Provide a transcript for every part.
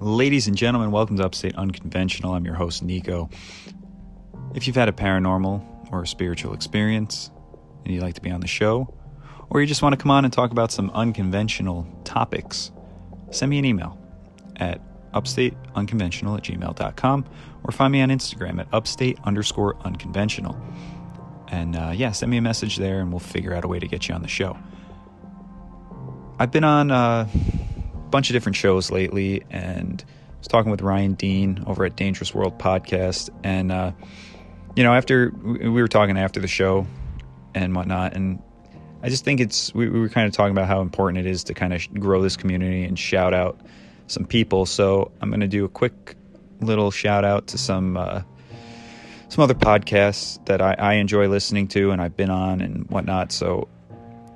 Ladies and gentlemen, welcome to Upstate Unconventional. I'm your host, Nico. If you've had a paranormal or a spiritual experience and you'd like to be on the show, or you just want to come on and talk about some unconventional topics, send me an email at upstateunconventional at gmail.com or find me on Instagram at upstate underscore unconventional. And uh, yeah, send me a message there and we'll figure out a way to get you on the show. I've been on uh, bunch of different shows lately and I was talking with Ryan Dean over at Dangerous World Podcast. And, uh, you know, after we were talking after the show and whatnot, and I just think it's, we, we were kind of talking about how important it is to kind of grow this community and shout out some people. So I'm going to do a quick little shout out to some, uh, some other podcasts that I, I enjoy listening to and I've been on and whatnot. So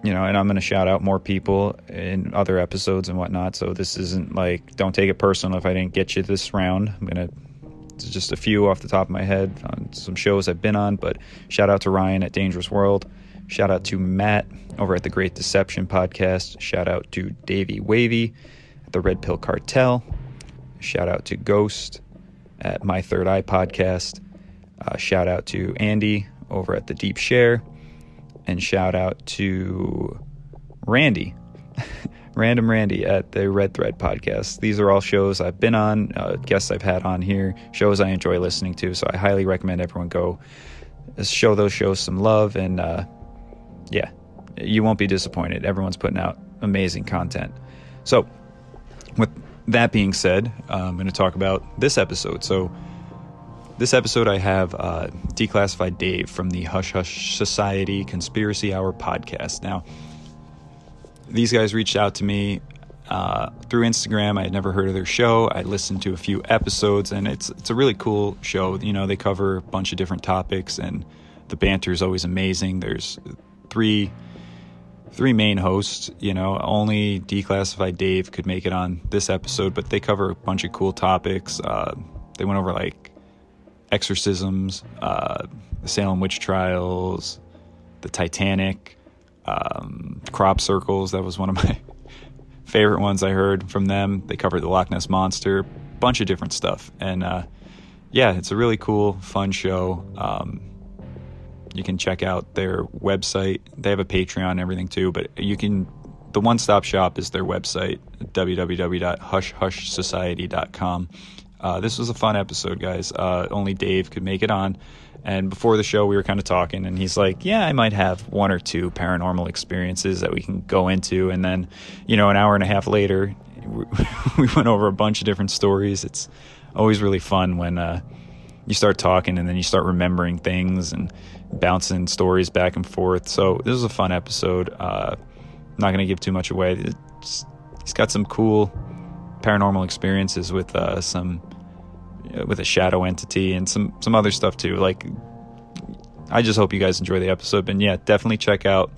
you know, and I'm going to shout out more people in other episodes and whatnot. So this isn't like, don't take it personal if I didn't get you this round. I'm going to, just a few off the top of my head on some shows I've been on, but shout out to Ryan at Dangerous World. Shout out to Matt over at the Great Deception podcast. Shout out to Davey Wavy at the Red Pill Cartel. Shout out to Ghost at My Third Eye podcast. Uh, shout out to Andy over at the Deep Share and shout out to Randy, Random Randy at the Red Thread podcast. These are all shows I've been on, uh, guests I've had on here, shows I enjoy listening to. So I highly recommend everyone go show those shows some love. And uh, yeah, you won't be disappointed. Everyone's putting out amazing content. So, with that being said, uh, I'm going to talk about this episode. So, this episode, I have uh, Declassified Dave from the Hush Hush Society Conspiracy Hour podcast. Now, these guys reached out to me uh, through Instagram. I had never heard of their show. I listened to a few episodes, and it's it's a really cool show. You know, they cover a bunch of different topics, and the banter is always amazing. There's three three main hosts. You know, only Declassified Dave could make it on this episode, but they cover a bunch of cool topics. Uh, they went over like exorcisms, uh, the Salem witch trials, the Titanic, um, crop circles. That was one of my favorite ones I heard from them. They covered the Loch Ness monster, bunch of different stuff, and uh, yeah, it's a really cool, fun show. Um, you can check out their website. They have a Patreon and everything too, but you can. The one-stop shop is their website, www.hushhushsociety.com. Uh, this was a fun episode, guys. Uh, only Dave could make it on. And before the show, we were kind of talking, and he's like, Yeah, I might have one or two paranormal experiences that we can go into. And then, you know, an hour and a half later, we went over a bunch of different stories. It's always really fun when uh, you start talking and then you start remembering things and bouncing stories back and forth. So this was a fun episode. Uh, not going to give too much away. It's, he's got some cool paranormal experiences with uh, some with a shadow entity and some some other stuff too. Like, I just hope you guys enjoy the episode. And yeah, definitely check out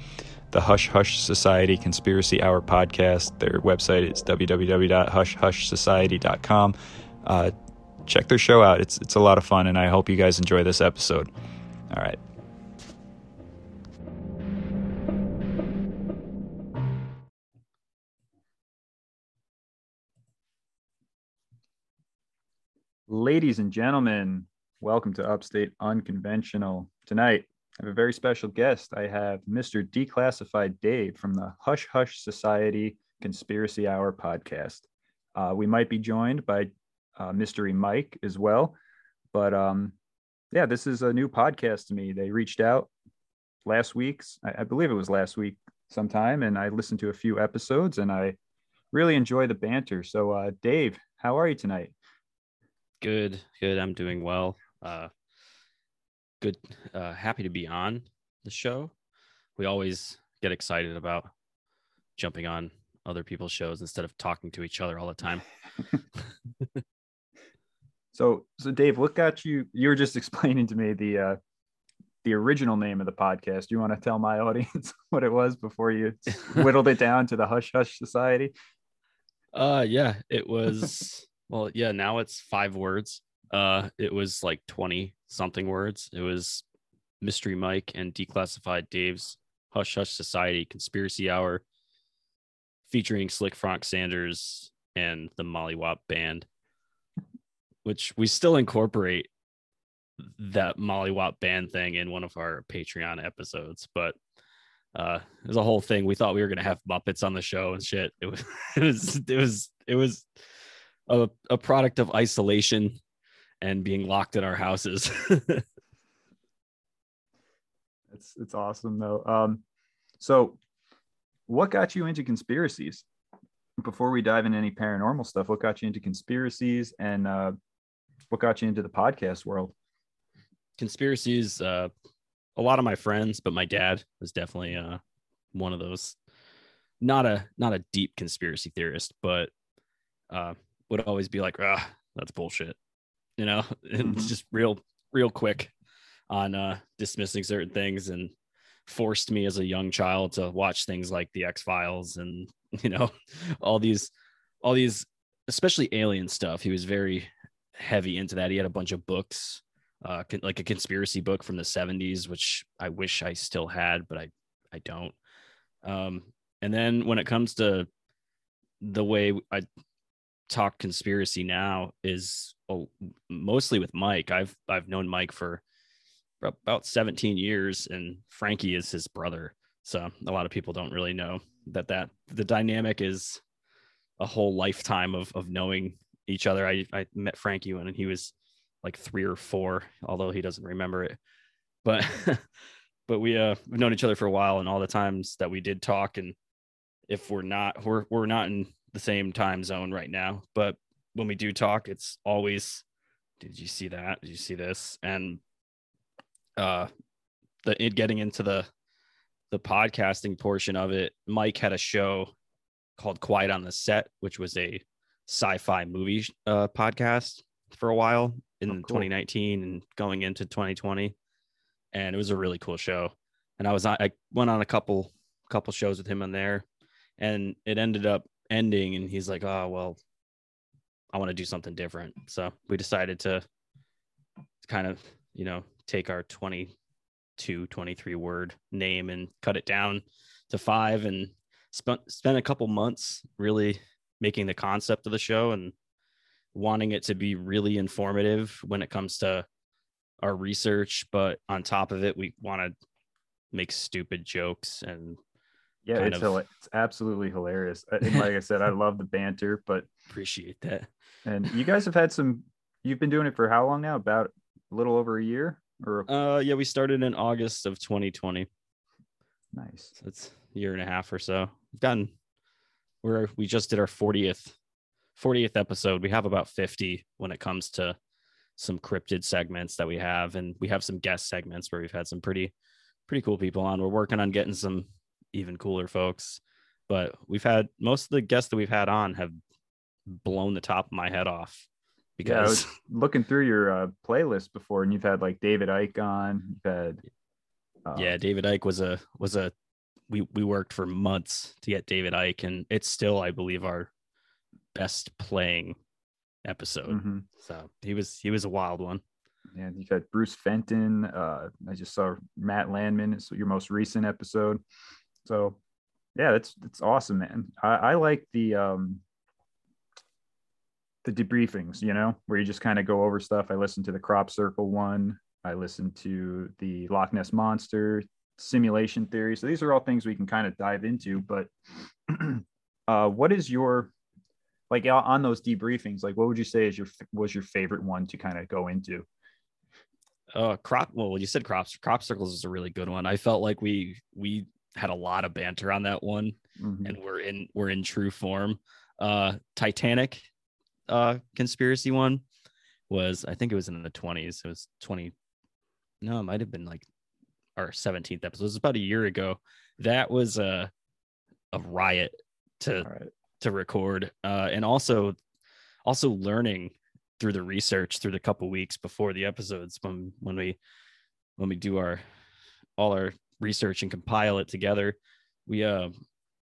the Hush Hush Society Conspiracy Hour podcast. Their website is www.hushhushsociety.com. Uh, check their show out. It's it's a lot of fun, and I hope you guys enjoy this episode. All right. Ladies and gentlemen, welcome to Upstate Unconventional. Tonight, I have a very special guest. I have Mr. Declassified Dave from the Hush Hush Society Conspiracy Hour podcast. Uh, we might be joined by uh, Mystery Mike as well. But um, yeah, this is a new podcast to me. They reached out last week's, I, I believe it was last week sometime, and I listened to a few episodes and I really enjoy the banter. So, uh, Dave, how are you tonight? Good, good. I'm doing well. Uh, good. Uh, happy to be on the show. We always get excited about jumping on other people's shows instead of talking to each other all the time. so, so Dave, what got you? You were just explaining to me the uh, the original name of the podcast. You want to tell my audience what it was before you whittled it down to the Hush Hush Society? Uh, yeah, it was well, yeah, now it's five words. Uh, it was like 20 something words. It was Mystery Mike and Declassified Dave's Hush Hush Society Conspiracy Hour featuring Slick Frank Sanders and the Molly Wop Band. which we still incorporate that Molly Wop band thing in one of our Patreon episodes, but uh it was a whole thing. We thought we were gonna have Muppets on the show and shit. It was it was it was it was a, a product of isolation and being locked in our houses. it's it's awesome though. Um so what got you into conspiracies? Before we dive into any paranormal stuff, what got you into conspiracies and uh what got you into the podcast world? Conspiracies, uh a lot of my friends, but my dad was definitely uh one of those not a not a deep conspiracy theorist, but uh would always be like, ah, that's bullshit. You know, and Mhm. just real, real quick on uh dismissing certain things and forced me as a young child to watch things like the X Files and you know, all these all these especially alien stuff. He was very heavy into that. He had a bunch of books, uh con- like a conspiracy book from the 70s, which I wish I still had, but I I don't. Um and then when it comes to the way I talk conspiracy now is oh, mostly with Mike. I've I've known Mike for about 17 years and Frankie is his brother. So a lot of people don't really know that that the dynamic is a whole lifetime of of knowing each other. I I met Frankie when he was like 3 or 4, although he doesn't remember it. But but we uh we've known each other for a while and all the times that we did talk and if we're not we're we're not in the same time zone right now but when we do talk it's always did you see that? Did you see this? And uh the it getting into the the podcasting portion of it mike had a show called quiet on the set which was a sci-fi movie uh podcast for a while in Oh, cool. 2019 and going into 2020 and it was a really cool show. And i was on i went on a couple couple shows with him on there. And it ended up ending and he's like oh well i want to do something different. So we decided to kind of you know take our 22 23 word name and cut it down to five and spent spent a couple months really making the concept of the show and wanting it to be really informative when it comes to our research. But on top of it we want to make stupid jokes and Yeah, it's, of- it's absolutely hilarious. Uh, And like I said, I love the banter, but appreciate that and you guys have had some you've been doing it for how long now? About a little over a year or uh yeah we started in august of 2020 nice. So it's a year and a half or so. We've gotten we're we just did our 40th 40th episode. We have about 50 when it comes to some cryptid segments that we have and we have some guest segments where we've had some pretty pretty cool people on. We're working on getting some even cooler folks. But we've had most of the guests that we've had on have blown the top of my head off Yeah, I was looking through your uh, playlist before, and you've had like David Icke on. You've had uh, yeah, David Icke was a was a we we worked for months to get David Icke, and it's still, I believe, our best playing episode. mhm. So he was he was a wild one. Yeah, you've had Bruce Fenton. Uh, I just saw Matt Landman. It's your most recent episode. So, yeah, that's that's awesome, man. I, I like the um the debriefings. You know, where you just kind of go over stuff. I listened to the Crop Circle one. I listened to the Loch Ness Monster simulation theory. So these are all things we can kind of dive into. But uh, what is your like on- those debriefings? Like, what would you say is your was your favorite one to kind of go into? Uh, crop. Well, you said crops. Crop circles is a really good one. I felt like we we had a lot of banter on that one, Mhm. and we're in we're in true form. Uh, Titanic, uh, conspiracy one was I think it was in the twenties. It was twenty. No, it might have been like our seventeenth episode. It was about a year ago. That was a a riot to right. to record uh and also also learning through the research through the couple weeks before the episodes when when we when we do our all our research and compile it together we uh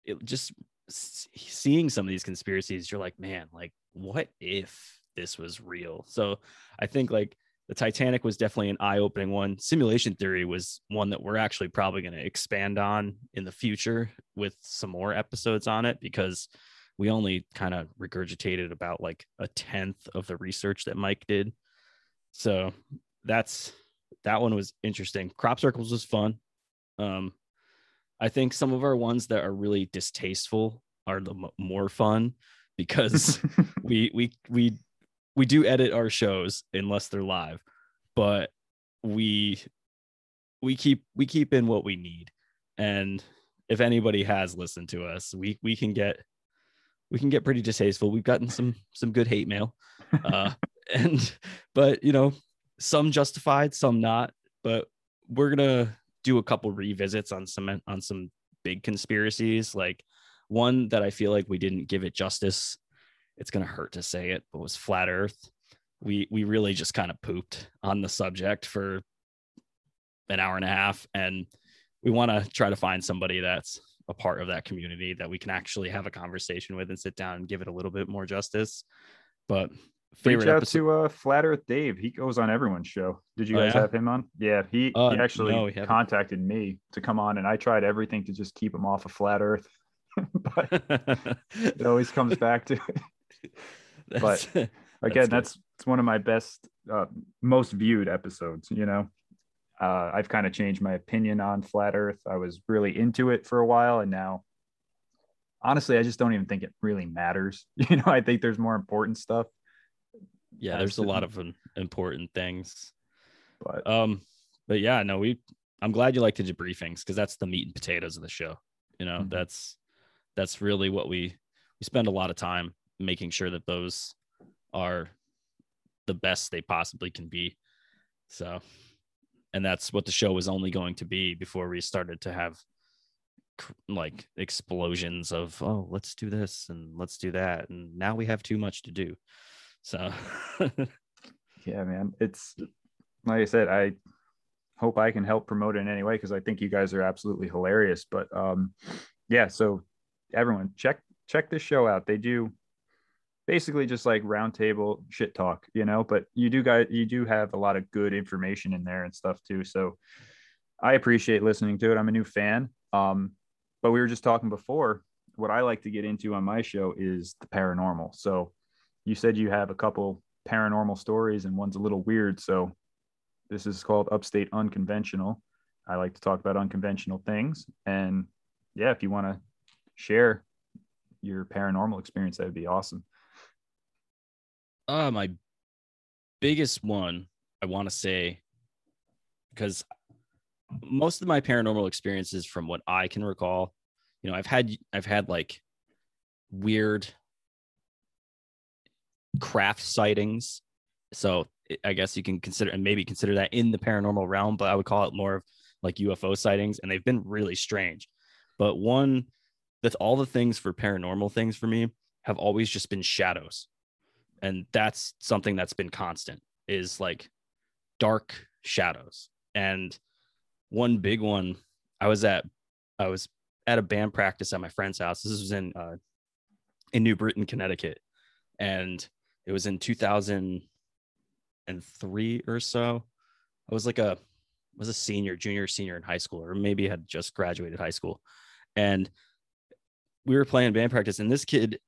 it just seeing some of these conspiracies you're like man like what if this was real so i think like the titanic was definitely an eye-opening one simulation theory was one that we're actually probably going to expand on in the future with some more episodes on it because we only kind of regurgitated about like a tenth of the research that Mike did. So that's that one was interesting. Crop circles was fun. Um, I think some of our ones that are really distasteful are the m- more fun because we we we we do edit our shows unless they're live, but we we keep we keep in what we need. And if anybody has listened to us, we we can get we can get pretty distasteful. We've gotten some some good hate mail. Uh and but you know, some justified, some not. But we're gonna do a couple revisits on some on some big conspiracies. Like one that I feel like we didn't give it justice. It's gonna hurt to say it, but was flat Earth. We we really just kind of pooped on the subject for an hour and a half, and we want to try to find somebody that's a part of that community that we can actually have a conversation with and sit down and give it a little bit more justice. But Reach out episode? to uh, Flat Earth Dave. He goes on everyone's show. Did you oh, guys yeah? have him on? Yeah, he, uh, he actually no, contacted me to come on, and I tried everything to just keep him off of Flat Earth, but it always comes back to it. but again, that's it's one of my best, uh, most viewed episodes. You know, uh, I've kind of changed my opinion on Flat Earth. I was really into it for a while, and now honestly, I just don't even think it really matters. You know, I think there's more important stuff yeah there's a lot of important things. But um but yeah no we i'm glad you like the debriefings because that's the meat and potatoes of the show you know? Mm-hmm. that's that's really what we we spend a lot of time making sure that those are the best they possibly can be. So and that's what the show was only going to be before we started to have like explosions of oh let's do this and let's do that and now we have too much to do so yeah, man, it's like I said, I hope I can help promote it in any way because I think you guys are absolutely hilarious. But um, yeah, so everyone check check this show out. They do basically just like roundtable shit talk, you know. But you do guys, you do have a lot of good information in there and stuff too. So I appreciate listening to it. I'm a new fan. Um, but we were just talking before. What I like to get into on my show is the paranormal. So you said you have a couple paranormal stories and one's a little weird. So this is called Upstate Unconventional. I like to talk about unconventional things. And yeah, if you want to share your paranormal experience, that would be awesome. Uh, my biggest one, I want to say, because most of my paranormal experiences, from what I can recall, you know, I've had, I've had like weird craft sightings. So I guess you can consider and maybe consider that in the paranormal realm, but I would call it more of like UFO sightings, and they've been really strange. But one that's all the things for paranormal things for me have always just been shadows. And that's something that's been constant is like dark shadows. And one big one, I was at I was at a band practice at my friend's house. This was in uh, in New Britain, Connecticut, and it was in 2003 or so. I was like a was a senior, junior, senior in high school, or maybe had just graduated high school, and we were playing band practice. And this kid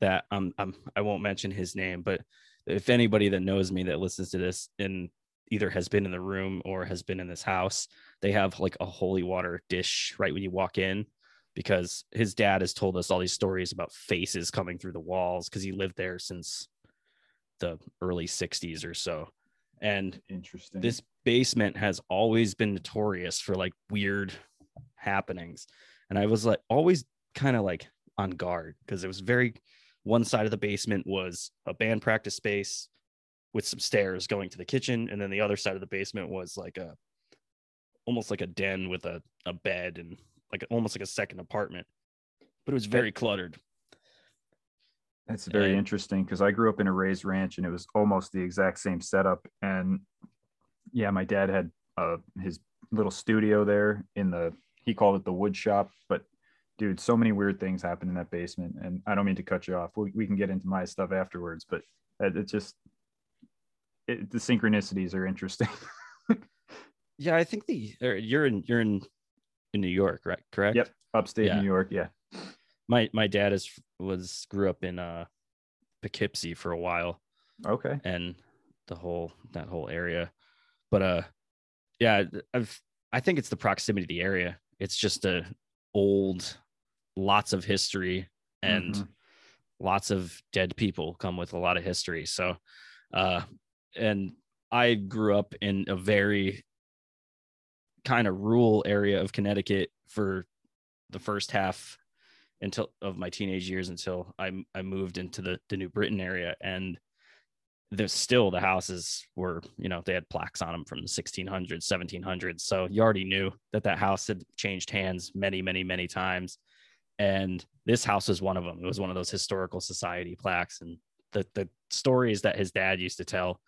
that um, um I won't mention his name, but if anybody that knows me that listens to this and either has been in the room or has been in this house, they have like a holy water dish right when you walk in because his dad has told us all these stories about faces coming through the walls because he lived there since the early 60s or so. And interesting. This basement has always been notorious for like weird happenings. And I was like always kind of like on guard because it was very one side of the basement was a band practice space with some stairs going to the kitchen and then the other side of the basement was like a almost like a den with a, a bed and like almost like a second apartment but it was very cluttered that's very and, interesting because I grew up in a raised ranch and it was almost the exact same setup. And yeah, my dad had uh, his little studio there in the, he called it the wood shop. But dude, so many weird things happen in that basement. And I don't mean to cut you off. We, we can get into my stuff afterwards, but it, just, it, the synchronicities are interesting. yeah, I think the, you're in, you're in, in New York, right? Correct. Yep. Upstate yeah. New York. Yeah my my dad is was grew up in uh Poughkeepsie for a while Okay. and the whole that whole area. But uh yeah, I've I think it's the proximity to the area. It's just a old lots of history and Mhm. lots of dead people come with a lot of history. So uh and I grew up in a very kind of rural area of Connecticut for the first half until of my teenage years until I I moved into the the New Britain area and there's still the houses were you know they had plaques on them from the 1600s 1700s so you already knew that that house had changed hands many many many times. And this house was one of them it was one of those historical society plaques and the the stories that his dad used to tell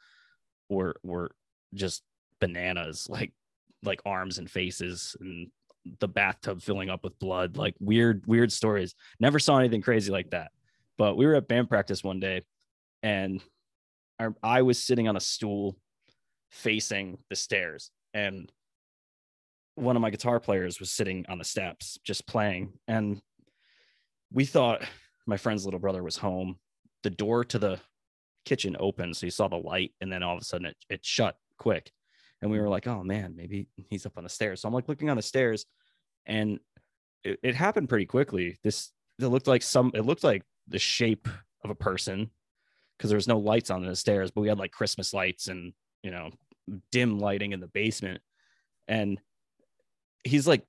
were were just bananas like like arms and faces and the bathtub filling up with blood. Like weird weird stories. Never saw anything crazy like that. But we were at band practice one day and our, i was sitting on a stool facing the stairs and one of my guitar players was sitting on the steps just playing. And we thought my friend's little brother was home. The door to the kitchen opened so you saw the light and then all of a sudden it, it shut quick and we were like oh man maybe he's up on the stairs. So i'm like looking on the stairs and it, it happened pretty quickly. This it looked like some it looked like the shape of a person because there was no lights on the stairs but we had like christmas lights and you know dim lighting in the basement. And he's like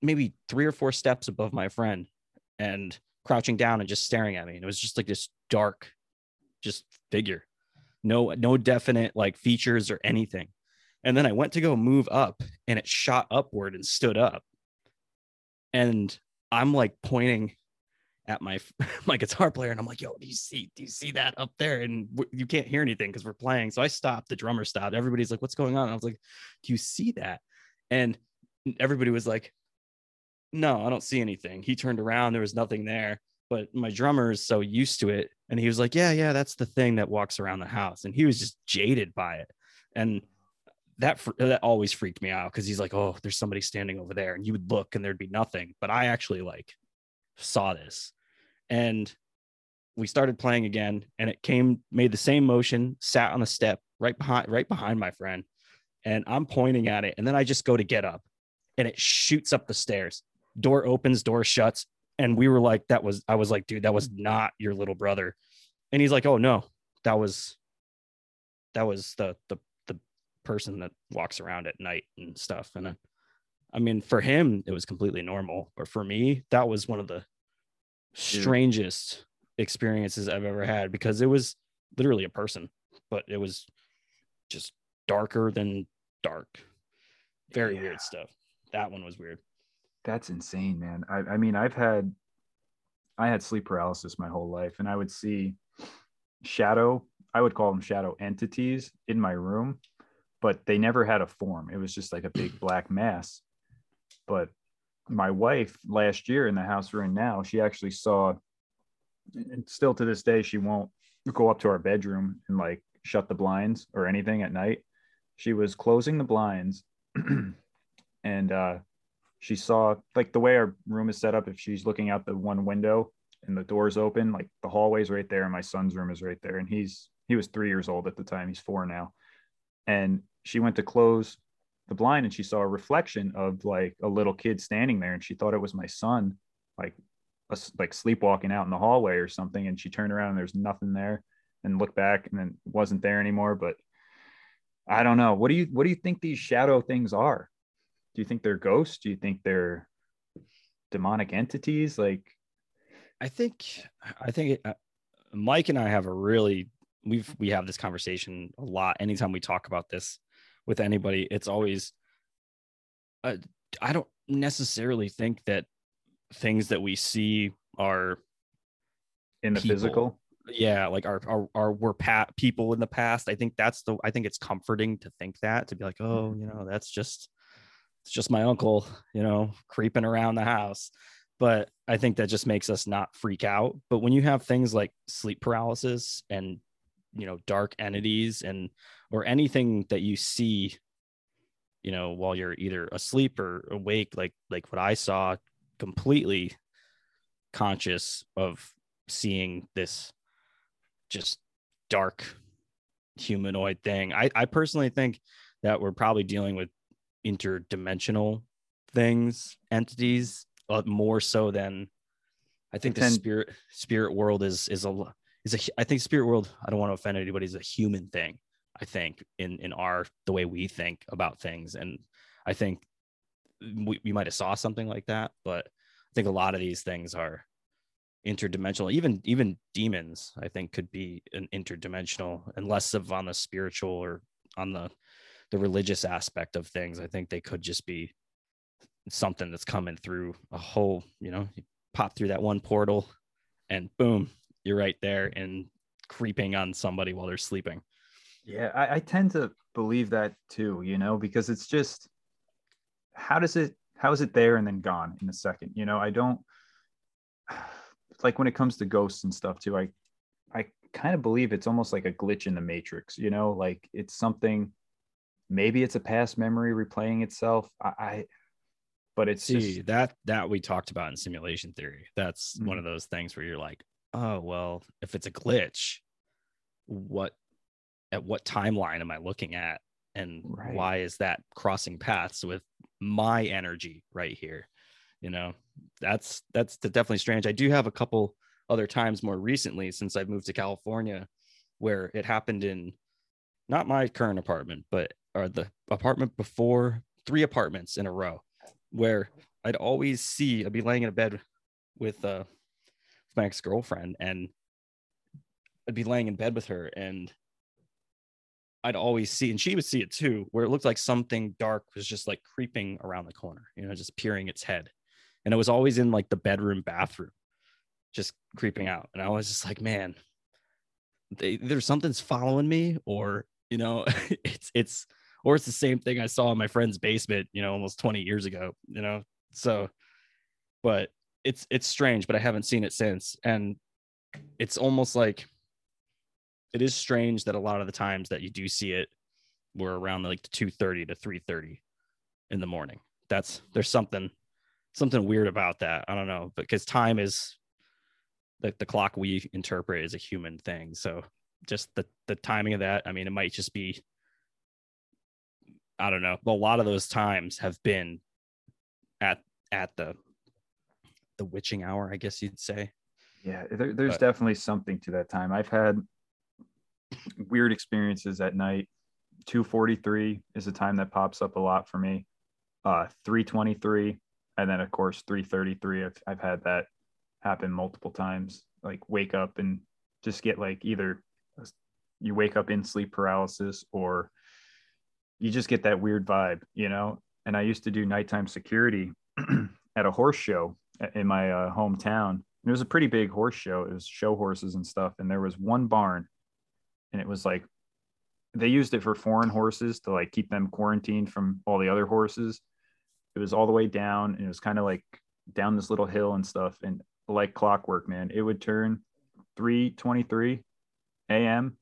maybe three or four steps above my friend and crouching down and just staring at me. And it was just like this dark just figure. No no definite like features or anything and then i went to go move up and it shot upward and stood up. And i'm like pointing at my my guitar player and i'm like yo do you see do you see that up there? And w- you can't hear anything because we're playing. So i stopped the drummer stopped. Everybody's like what's going on? And i was like do you see that? And everybody was like no i don't see anything. He turned around there was nothing there but my drummer is so used to it. And he was like yeah yeah that's the thing that walks around the house. And he was just jaded by it. And that that always freaked me out because he's like oh there's somebody standing over there and you would look and there'd be nothing but i actually like saw this. And we started playing again and it came made the same motion sat on the step right behind right behind my friend and i'm pointing at it and then i just go to get up and it shoots up the stairs. Door opens door shuts and we were like that was i was like dude that was not your little brother. And he's like oh no that was that was the the the person that walks around at night and stuff. And I, I mean for him it was completely normal. But for me that was one of the strangest experiences i've ever had because it was literally a person but it was just darker than dark. Very Yeah. weird stuff. That one was weird. That's insane, man. I, I mean, I've had I had sleep paralysis my whole life, and I would see shadow, I would call them shadow entities in my room, but they never had a form. It was just like a big black mass. But my wife last year in the house we're in now, she actually saw and still to this day, she won't go up to our bedroom and like shut the blinds or anything at night. She was closing the blinds and uh she saw like the way our room is set up if she's looking out the one window and the door's open like the hallway's right there and my son's room is right there and he's he was three years old at the time he's four now and she went to close the blind and she saw a reflection of like a little kid standing there and she thought it was my son like us like sleepwalking out in the hallway or something. And she turned around and there's nothing there and looked back and then wasn't there anymore. But i don't know. What do you what do you think these shadow things are? Do you think they're ghosts? Do you think they're demonic entities? Like I think I think uh, Mike and I have a really we've we have this conversation a lot. Anytime we talk about this with anybody, it's always uh, I don't necessarily think that things that we see are in the People. physical yeah like are are, are were pat people in the past. I think that's the I think it's comforting to think that to be like oh you know that's just it's just my uncle you know creeping around the house but I think that just makes us not freak out. But when you have things like sleep paralysis and you know dark entities and or anything that you see, you know, while you're either asleep or awake, like like what I saw, completely conscious of seeing this just dark humanoid thing. I, I personally think that we're probably dealing with interdimensional things, entities, uh, more so than I think the spirit spirit world is is a is a I think spirit world. I don't want to offend anybody. Is a human thing. I think in in our the way we think about things, and I think we, we might have saw something like that, but I think a lot of these things are interdimensional. Even even demons, I think, could be an interdimensional and less of on the spiritual or on the the religious aspect of things. I think they could just be something that's coming through a whole, you know, you pop through that one portal and boom, you're right there and creeping on somebody while they're sleeping. Yeah, I, I tend to believe that too, you know, because it's just how does it how is it there and then gone in a second? You know, I don't like when it comes to ghosts and stuff too, I I kind of believe it's almost like a glitch in the matrix, you know, like it's something maybe it's a past memory replaying itself. I, I but it's see just... that that we talked about in simulation theory. That's mm-hmm. one of those things where you're like, oh well, if it's a glitch, what at what timeline am I looking at? And right. why is that crossing paths with my energy right here? You know, that's that's definitely strange. I do have a couple other times more recently since I've moved to California where it happened in not my current apartment, but or the apartment before three apartments in a row where I'd always see I'd be laying in a bed with uh my ex-girlfriend and I'd be laying in bed with her and I'd always see, and she would see it too, where it looked like something dark was just like creeping around the corner, you know, just peering its head. And it was always in like the bedroom bathroom, just creeping out. And I was just like, man, they, there's something's following me, or, you know, it's, it's, or it's the same thing I saw in my friend's basement, you know, almost 20 years ago, you know? So, but it's, it's strange, but I haven't seen it since. And it's almost like, it is strange that a lot of the times that you do see it were around like 2.30 to 3.30 in the morning. That's there's something something weird about that. I don't know because time is the, the clock we interpret is a human thing. So just the the timing of that i mean it might just be i don't know. A lot of those times have been at at the the witching hour i guess you'd say yeah there, there's but, definitely something to that time i've had weird experiences at night. 243 is a time that pops up a lot for me. Uh, 323, and then of course 333. I've I've had that happen multiple times. Like wake up and just get like either you wake up in sleep paralysis or you just get that weird vibe, you know. And I used to do nighttime security at a horse show in my uh, hometown. it was a pretty big horse show. It was show horses and stuff. And there was one barn and it was like they used it for foreign horses to like keep them quarantined from all the other horses. It was all the way down and it was kind of like down this little hill and stuff and like clockwork, man. It would turn 3:23 a.m.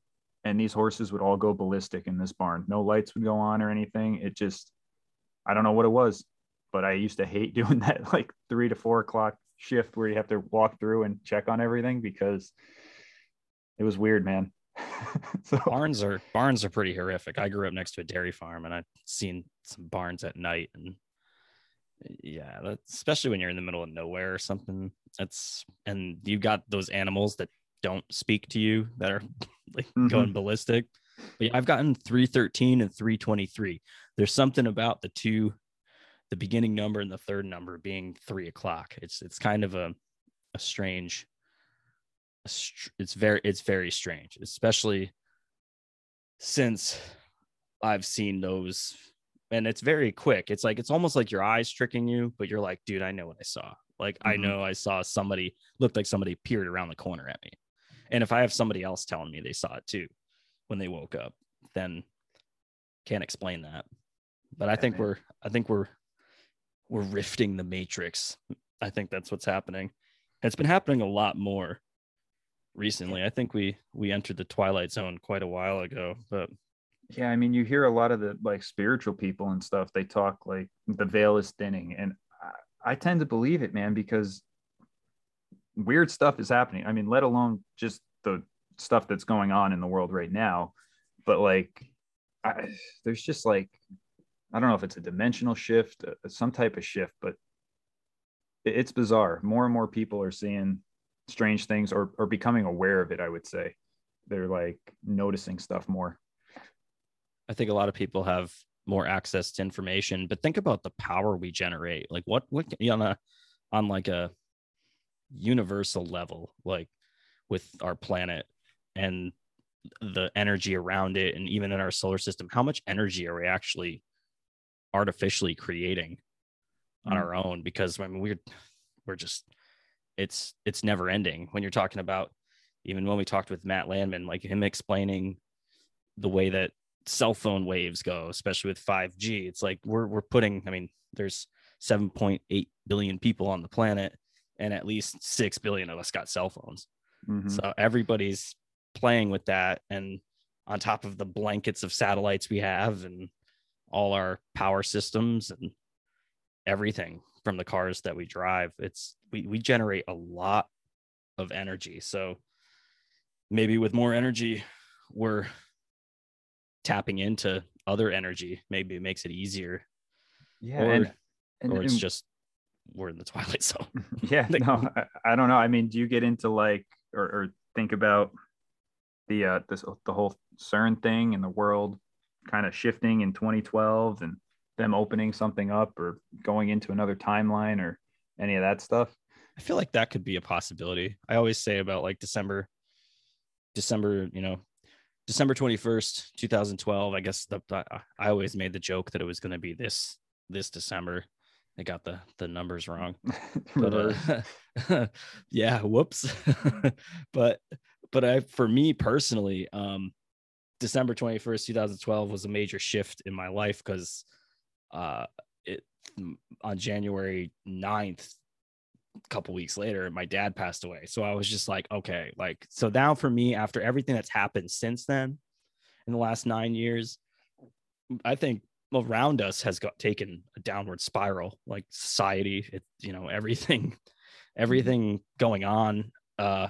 and these horses would all go ballistic in this barn. No lights would go on or anything. It just I don't know what it was, but I used to hate doing that like three to four o'clock shift where you have to walk through and check on everything because it was weird, man. so barns are barns are pretty horrific. I grew up next to a dairy farm, and I've seen some barns at night, and yeah, especially when you're in the middle of nowhere or something. That's and you've got those animals that don't speak to you that are like mm-hmm. going ballistic. But yeah, I've gotten 313 and 323. There's something about the two, the beginning number and the third number being three o'clock. It's it's kind of a a strange it's very it's very strange especially since i've seen those and it's very quick. It's like it's almost like your eyes tricking you but you're like dude i know what i saw. Like mm-hmm. i know i saw somebody looked like somebody peered around the corner at me. And if i have somebody else telling me they saw it too when they woke up then can't explain that. But i think we're i think we're we're rifting the matrix i think that's what's happening it's been happening a lot more recently. I think we we entered the twilight zone quite a while ago, but yeah, I mean, you hear a lot of the like spiritual people and stuff. They talk like the veil is thinning, and I, I tend to believe it, man, because weird stuff is happening. I mean, let alone just the stuff that's going on in the world right now, but like, I, there's just like, I don't know if it's a dimensional shift, uh, some type of shift, but it's bizarre. More and more people are seeing strange things or, or becoming aware of it. I would say they're like noticing stuff more. I think a lot of people have more access to information, but think about the power we generate. Like what, what on a, on like a universal level, like with our planet and the energy around it, and even in our solar system, how much energy are we actually artificially creating on mm. our own? Because I mean, we're, we're just, it's, it's never ending when you're talking about, even when we talked with Matt Landman, like him explaining the way that cell phone waves go, especially with 5G. It's like we're we're putting, I mean, there's 7.8 billion people on the planet, and at least six billion of us got cell phones. Mm-hmm. So everybody's playing with that. And on top of the blankets of satellites we have and all our power systems and everything from the cars that we drive, it's we we generate a lot of energy. So maybe with more energy, we're tapping into other energy. Maybe it makes it easier. Yeah or, and, and, or it's and, just we're in the twilight zone. Yeah no I, I, don't know. I mean do you get into like or, or think about the uh this the whole cern thing and the world kind of shifting in 2012 and them opening something up or going into another timeline or any of that stuff i feel like that could be a possibility i always say about like december december you know December 21st, 2012. I guess the, I always made the joke that it was going to be this this December. I got the the numbers wrong. but uh, yeah, whoops. but but I for me personally, um December 21st, 2012 was a major shift in my life because uh it on January 9th, a couple weeks later, my dad passed away. So I was just like, okay, like, so now for me, after everything that's happened since then in the last nine years, I think around us has got taken a downward spiral, like society, it, you know, everything, everything going on. Uh,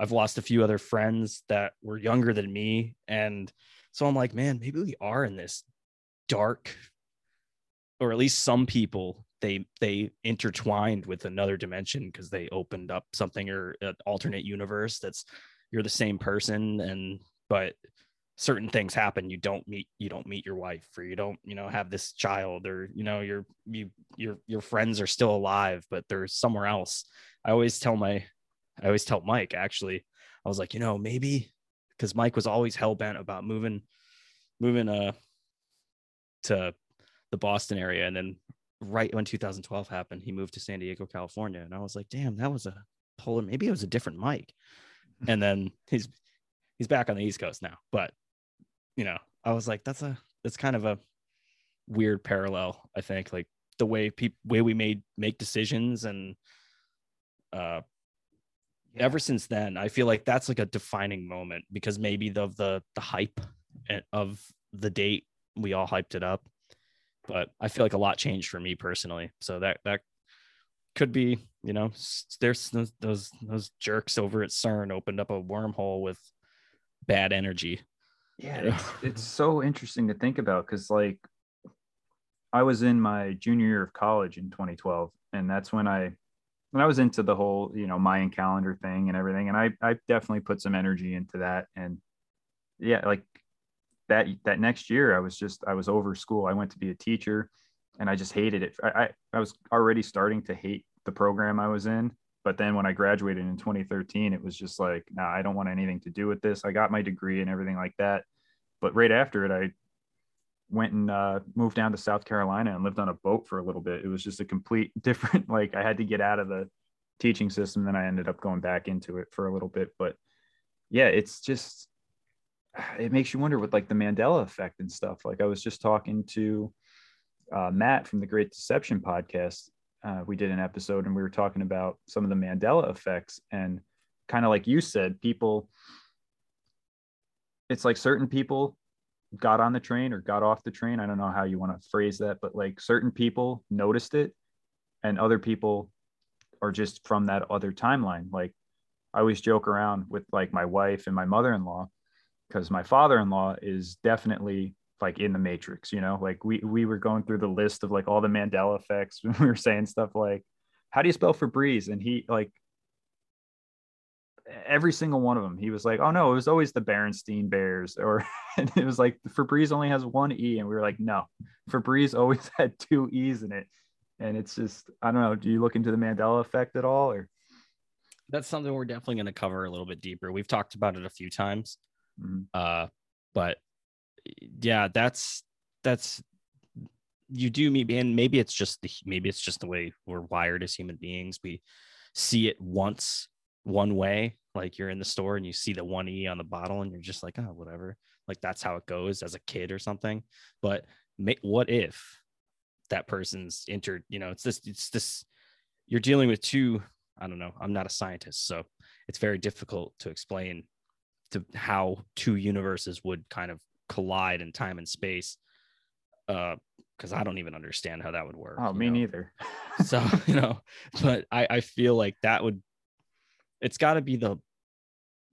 I've lost a few other friends that were younger than me. And so I'm like, man, maybe we are in this dark, or at least some people they they intertwined with another dimension because they opened up something or an alternate universe that's you're the same person. And but certain things happen. You don't meet you don't meet your wife or you don't you know have this child or you know your you your your friends are still alive but they're somewhere else. I always tell my i always tell mike actually i was like you know maybe because mike was always hell-bent about moving moving uh to the boston area and then right when 2012 happened, he moved to San Diego, California. And I was like, damn, that was a polar, maybe it was a different Mike. and then he's he's back on the East Coast now. But you know, I was like, that's a that's kind of a weird parallel, I think. Like the way people way we made make decisions and uh yeah. ever since then, I feel like that's like a defining moment because maybe the the the hype eh, of the date we all hyped it up but I feel like a lot changed for me personally. So that that could be, you know, there's those those, those jerks over at CERN opened up a wormhole with bad energy. Yeah, it's, it's so interesting to think about because like I was in my junior year of college in 2012, and that's when I when I was into the whole you know Mayan calendar thing and everything, and I I definitely put some energy into that, and yeah, like that that next year I was just I was over school. I went to be a teacher and I just hated it. I, I, I was already starting to hate the program I was in. But then when I graduated in 2013, it was just like, nah, I don't want anything to do with this. I got my degree and everything like that. But right after it, I went and uh, moved down to South Carolina and lived on a boat for a little bit. It was just a complete different, like I had to get out of the teaching system. Then I ended up going back into it for a little bit. But yeah, it's just, it makes you wonder with like the Mandela effect and stuff. Like I was just talking to uh, Matt from the Great Deception podcast. Uh, we did an episode and we were talking about some of the Mandela effects and kind of like you said, people. It's like certain people got on the train or got off the train. I don't know how you want to phrase that, but like certain people noticed it and other people are just from that other timeline. Like I always joke around with like my wife and my mother-in-law because my father-in-law is definitely like in the matrix, you know, like we we were going through the list of like all the Mandela effects when we were saying stuff like, how do you spell Febreze? And he like every single one of them, he was like, oh no, it was always the Berenstein Bears, or it was like Febreze only has one E, and we were like, no, Febreze always had two E's in it, and it's just I don't know. Do you look into the Mandela effect at all, or? That's something we're definitely going to cover a little bit deeper. We've talked about it a few times, Mhm. uh, but yeah, that's that's you do maybe, and maybe it's just the maybe it's just the way we're wired as human beings. We see it once one way, like you're in the store and you see the one e on the bottle, and you're just like, oh, whatever. Like that's how it goes as a kid or something. But ma- what if that person's entered? You know, it's this. It's this. You're dealing with two. I don't know. I'm not a scientist, so it's very difficult to explain to how two universes would kind of collide in time and space. Uh, because I don't even understand how that would work. Oh, me know? neither. so you know but i i feel like that would it's got to be the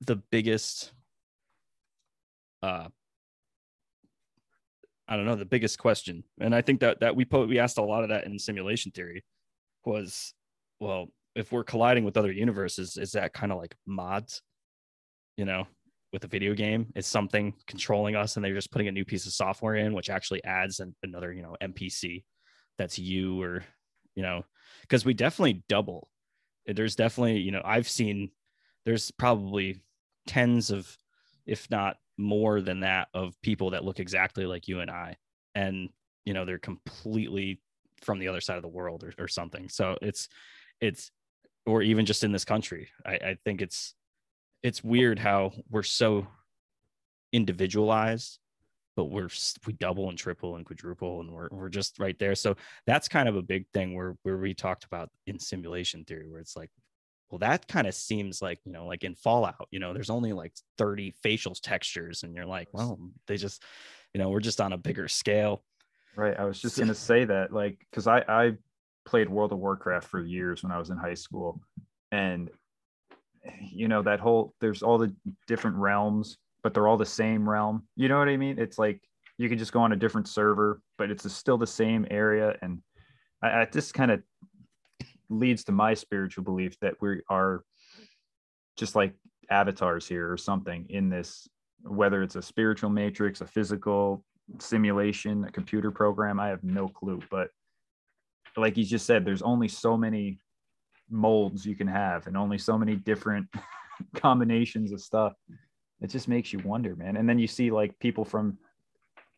the biggest uh i don't know the biggest question. And i think that that we put we asked a lot of that in simulation theory was well if we're colliding with other universes is that kind of like mods? You know with a video game is something controlling us and they're just putting a new piece of software in which actually adds an, another you know npc that's you or you know because we definitely double there's definitely you know i've seen there's probably tens of if not more than that of people that look exactly like you and i. And you know they're completely from the other side of the world or, or something. So it's it's or even just in this country. I, I think it's it's weird how we're so individualized but we're we double and triple and quadruple and we're, we're just right there so that's kind of a big thing where where we talked about in simulation theory where it's like well that kind of seems like you know like in fallout you know there's only like 30 facial textures and you're like well they just you know we're just on a bigger scale Right. I was just So- gonna say that, like, because I I played World of Warcraft for years when I was in high school, and you know that whole there's all the different realms, but they're all the same realm. You know what I mean? It's like you could just go on a different server, but it's still the same area, and I, I this kind of leads to my spiritual belief that we are just like avatars here or something in this whether it's a spiritual matrix a physical simulation, a computer program. I have no clue. But like you just said, there's only so many molds you can have and only so many different combinations of stuff. It just makes you wonder, man. And then you see like people from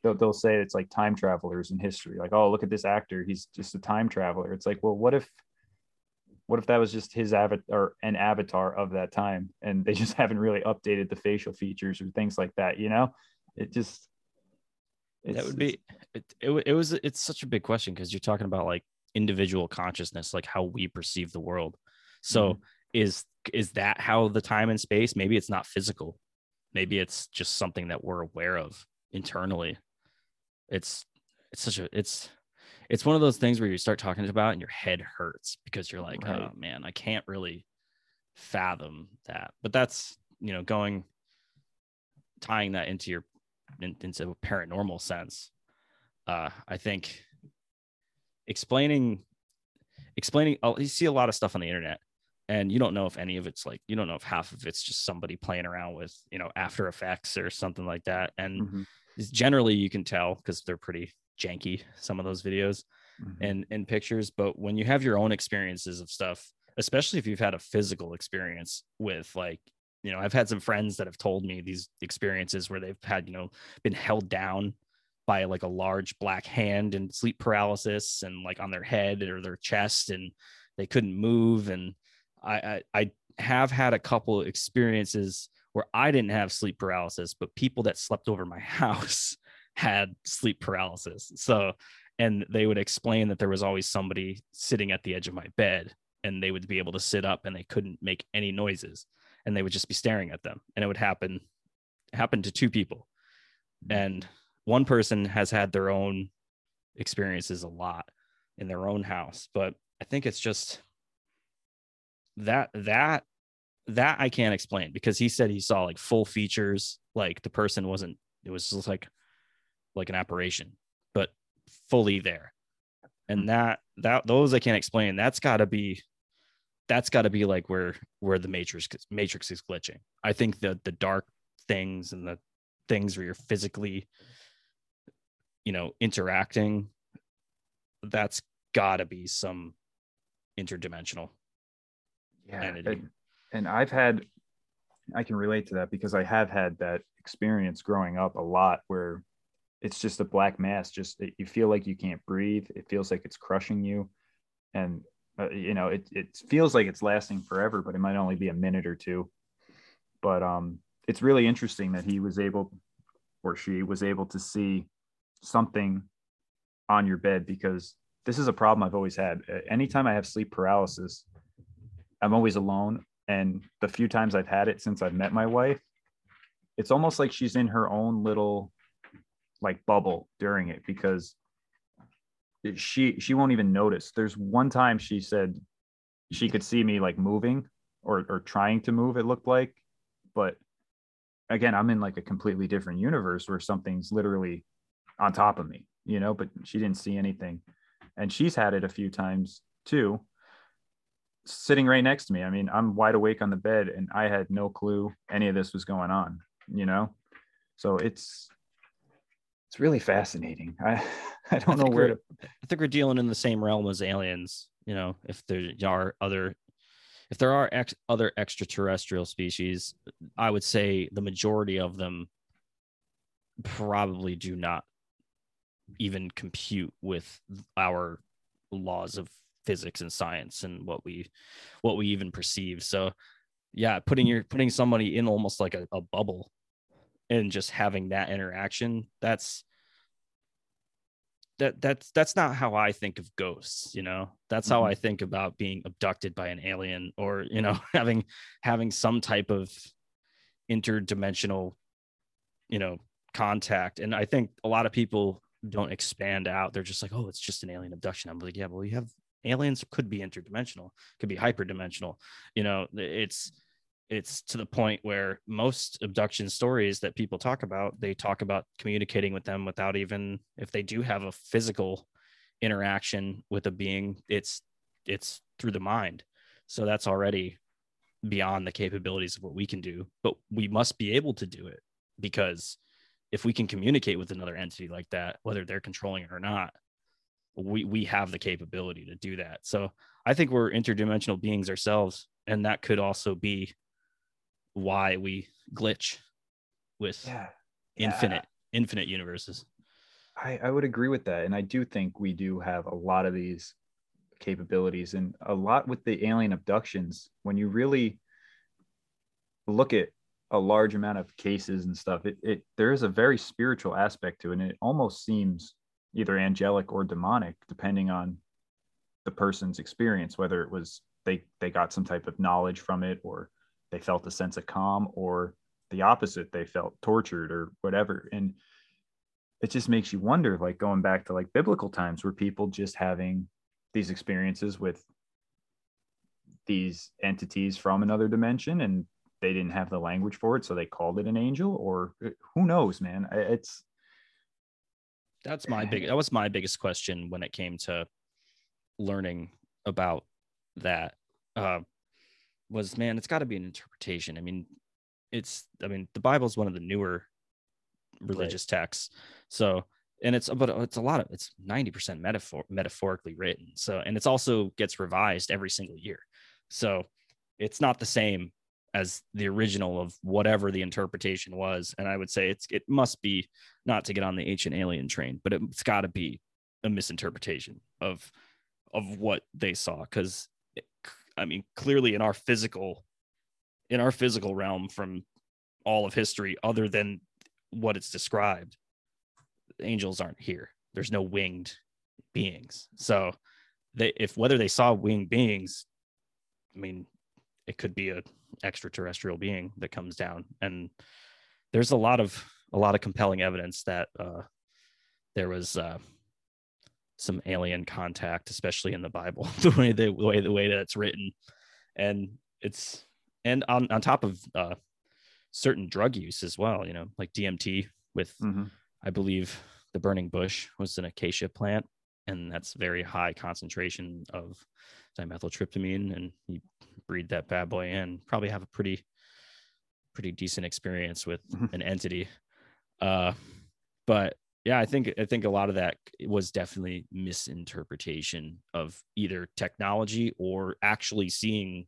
they'll, they'll say it's like time travelers in history. Like, oh, look at this actor. He's just a time traveler. It's like, well, what if what if that was just his avatar or an avatar of that time and they just haven't really updated the facial features or things like that, you know? It just that would be it, it, it was it's such a big question because you're talking about like individual consciousness like how we perceive the world so Mm-hmm. is is that how the time and space maybe it's not physical maybe it's just something that we're aware of internally. It's it's such a it's it's one of those things where you start talking about and your head hurts because you're like Right. oh man i can't really fathom that. But that's you know going tying that into your in, into a paranormal sense uh i think explaining explaining oh, you see a lot of stuff on the internet and you don't know if any of it's like you don't know if half of it's just somebody playing around with you know after effects or something like that. And Mhm, generally you can tell because they're pretty janky some of those videos mhm. and and pictures. But when you have your own experiences of stuff especially if you've had a physical experience with like you know i've had some friends that have told me these experiences where they've had you know been held down by like a large black hand and sleep paralysis and like on their head or their chest and they couldn't move and i i, I have had a couple experiences where i didn't have sleep paralysis but people that slept over my house had sleep paralysis. So and they would explain that there was always somebody sitting at the edge of my bed and they would be able to sit up and they couldn't make any noises and they would just be staring at them. And it would happen happen to two people. Mm-hmm. And one person has had their own experiences a lot in their own house but i think it's just that that that I can't explain because he said he saw like full features, like the person wasn't. It was just like like an apparition, but fully there. And hmm. that that those I can't explain. That's got to be that's got to be like where where the matrix matrix is glitching. I think the the dark things and the things where you're physically you know interacting that's got to be some interdimensional yeah entity. and, and i've had i can relate to that because i have had that experience growing up a lot where it's just a black mass just you feel like you can't breathe it feels like it's crushing you and uh, you know it, it feels like it's lasting forever but it might only be a minute or two but um it's really interesting that he was able or she was able to see something on your bed because this is a problem I've always had. Anytime I have sleep paralysis, I'm always alone. And the few times I've had it since I've met my wife, it's almost like she's in her own little like bubble during it because she she won't even notice. There's one time she said she could see me like moving or or trying to move, it looked like, but again, I'm in like a completely different universe where something's literally on top of me, you know, but she didn't see anything. And she's had it a few times too, sitting right next to me. I mean, I'm wide awake on the bed and I had no clue any of this was going on, you know? So it's, it's really fascinating. I, I don't I know where to. I think we're dealing in the same realm as aliens. You know, if there are other if there are ex- other extraterrestrial species, I would say the majority of them probably do not even compute with our laws of physics and science and what we what we even perceive. So yeah, putting your putting somebody in almost like a, a bubble and just having that interaction, that's that that's that's not how I think of ghosts, you know. That's mm-hmm. how I think about being abducted by an alien or, you know, having having some type of interdimensional, you know, contact. And I think a lot of people don't expand out. They're just like, "Oh, it's just an alien abduction." I'm like, "Yeah, well, you have aliens could be interdimensional, could be hyperdimensional. You know, it's it's to the point where most abduction stories that people talk about they talk about communicating with them without even if they do have a physical interaction with a being it's it's through the mind so that's already beyond the capabilities of what we can do but we must be able to do it because if we can communicate with another entity like that whether they're controlling it or not we we have the capability to do that so i think we're interdimensional beings ourselves and that could also be why we glitch with yeah. infinite yeah. infinite universes. I, I would agree with that. And I do think we do have a lot of these capabilities and a lot with the alien abductions. When you really look at a large amount of cases and stuff, it, it there is a very spiritual aspect to it. And it almost seems either angelic or demonic, depending on the person's experience, whether it was they they got some type of knowledge from it or they felt a sense of calm or the opposite they felt tortured or whatever. And it just makes you wonder like going back to like biblical times where people just having these experiences with these entities from another dimension and they didn't have the language for it so they called it an angel? Or uh, who knows man? It's that's my big that was my biggest question when it came to learning about that uh, was man it's got to be an interpretation. I mean it's i mean the bible is one of the newer religious right. texts. So and it's but it's a lot of it's 90% metaphor metaphorically written. So and it's also gets revised every single year. So it's not the same as the original of whatever the interpretation was and i would say it's it must be not to get on the ancient alien train but it's got to be a misinterpretation of of what they saw because I mean, clearly in our physical, in our physical realm from all of history, other than what it's described, angels aren't here. There's no winged beings. So they, if whether they saw winged beings, I mean, it could be a extraterrestrial being that comes down. And there's a lot of, a lot of compelling evidence that, uh, there was, uh, some alien contact, especially in the Bible, the way the way the way that it's written, and it's and on on top of uh, certain drug use as well. You know, like DMT with hmm I believe the burning bush was an acacia plant, and that's very high concentration of dimethyltryptamine. And you breathe that bad boy in, probably have a pretty, pretty decent experience with Mhm. an entity. Uh, but yeah, I think I think a lot of that was definitely misinterpretation of either technology or actually seeing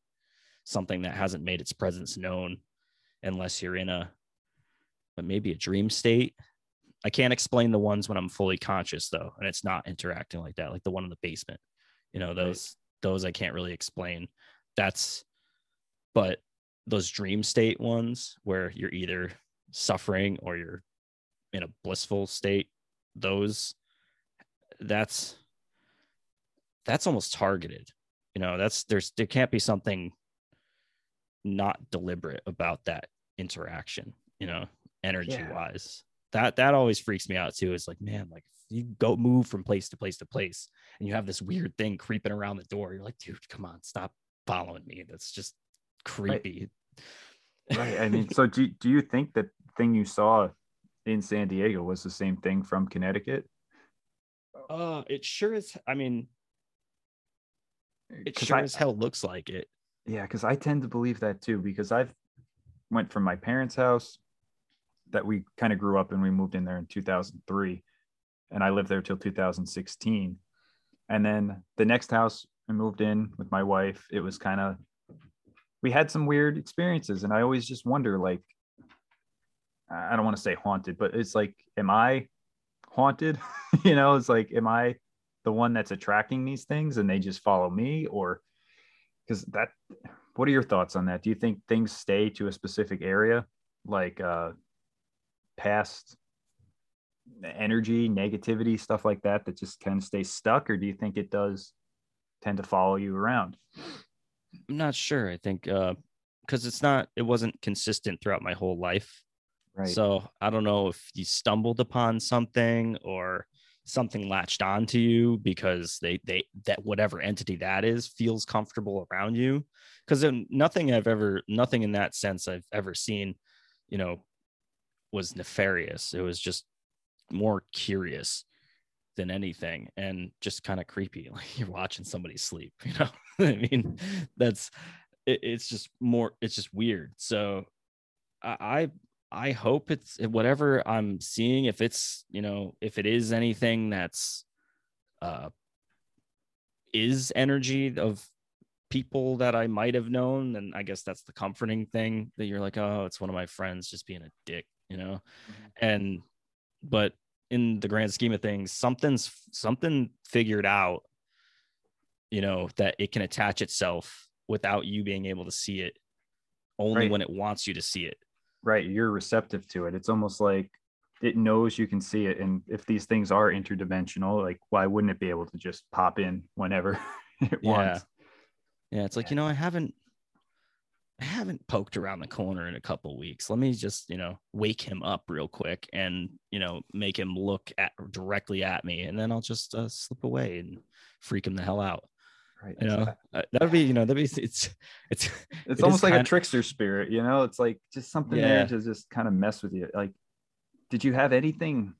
something that hasn't made its presence known, unless you're in a, but maybe a dream state I can't explain the ones when I'm fully conscious though, and it's not interacting like that, like the one in the basement. You know, those those I can't really explain. That's but those dream state ones where you're either suffering or you're in a blissful state, those that's that's almost targeted. You know, that's there's there can't be something not deliberate about that interaction, you know, energy Yeah. wise that that always freaks me out too. It's like, man, like you go move from place to place to place, and you have this weird thing creeping around the door. You're like, dude, come on, stop following me. That's just creepy. Right. I mean, so do, do you think that thing you saw in San Diego was the same thing from Connecticut? uh, it sure is. I mean, it sure I- as hell looks like it. Yeah, because I tend to believe that too, because I've went from my parents' house that we kind of grew up and we moved in there in 2003 and I lived there till 2016. And then the next house I moved in with my wife, it was kind of we had some weird experiences and I always just wonder like I don't want to say haunted, but it's like am I haunted? you know, it's like am I the one that's attracting these things and they just follow me or because that what are your thoughts on that do you think things stay to a specific area like uh past energy negativity stuff like that that just kind of stays stuck or do you think it does tend to follow you around I'm not sure. I think uh because it's not it wasn't consistent throughout my whole life. right So I don't know if you stumbled upon something or something latched onto you because they they that whatever entity that is feels comfortable around you. Because nothing I've ever nothing in that sense I've ever seen, you know, was nefarious. It was just more curious than anything and just kind of creepy. Like you're watching somebody sleep, you know. I mean, that's it, it's just more it's just weird. So I I I hope it's whatever I'm seeing. If it's you know if it is anything that's uh is energy of people that I might have known, then I guess that's the comforting thing that you're like, oh, it's one of my friends just being a dick, you know. Mm-hmm. And but in the grand scheme of things, something's something figured out, you know, that it can attach itself without you being able to see it, only Right. when it wants you to see it. right you're receptive to it it's almost like it knows you can see it and if these things are interdimensional like why wouldn't it be able to just pop in whenever it Yeah. wants Yeah, it's like, you know, I haven't I haven't poked around the corner in a couple weeks. Let me just, you know, wake him up real quick and, you know, make him look at directly at me and then I'll just uh, slip away and freak him the hell out. right You know, uh, that would be, you know, that'd be it's it's it's is almost like a trickster spirit you know it's like just something Yeah. there to just kind of mess with you like did you have anything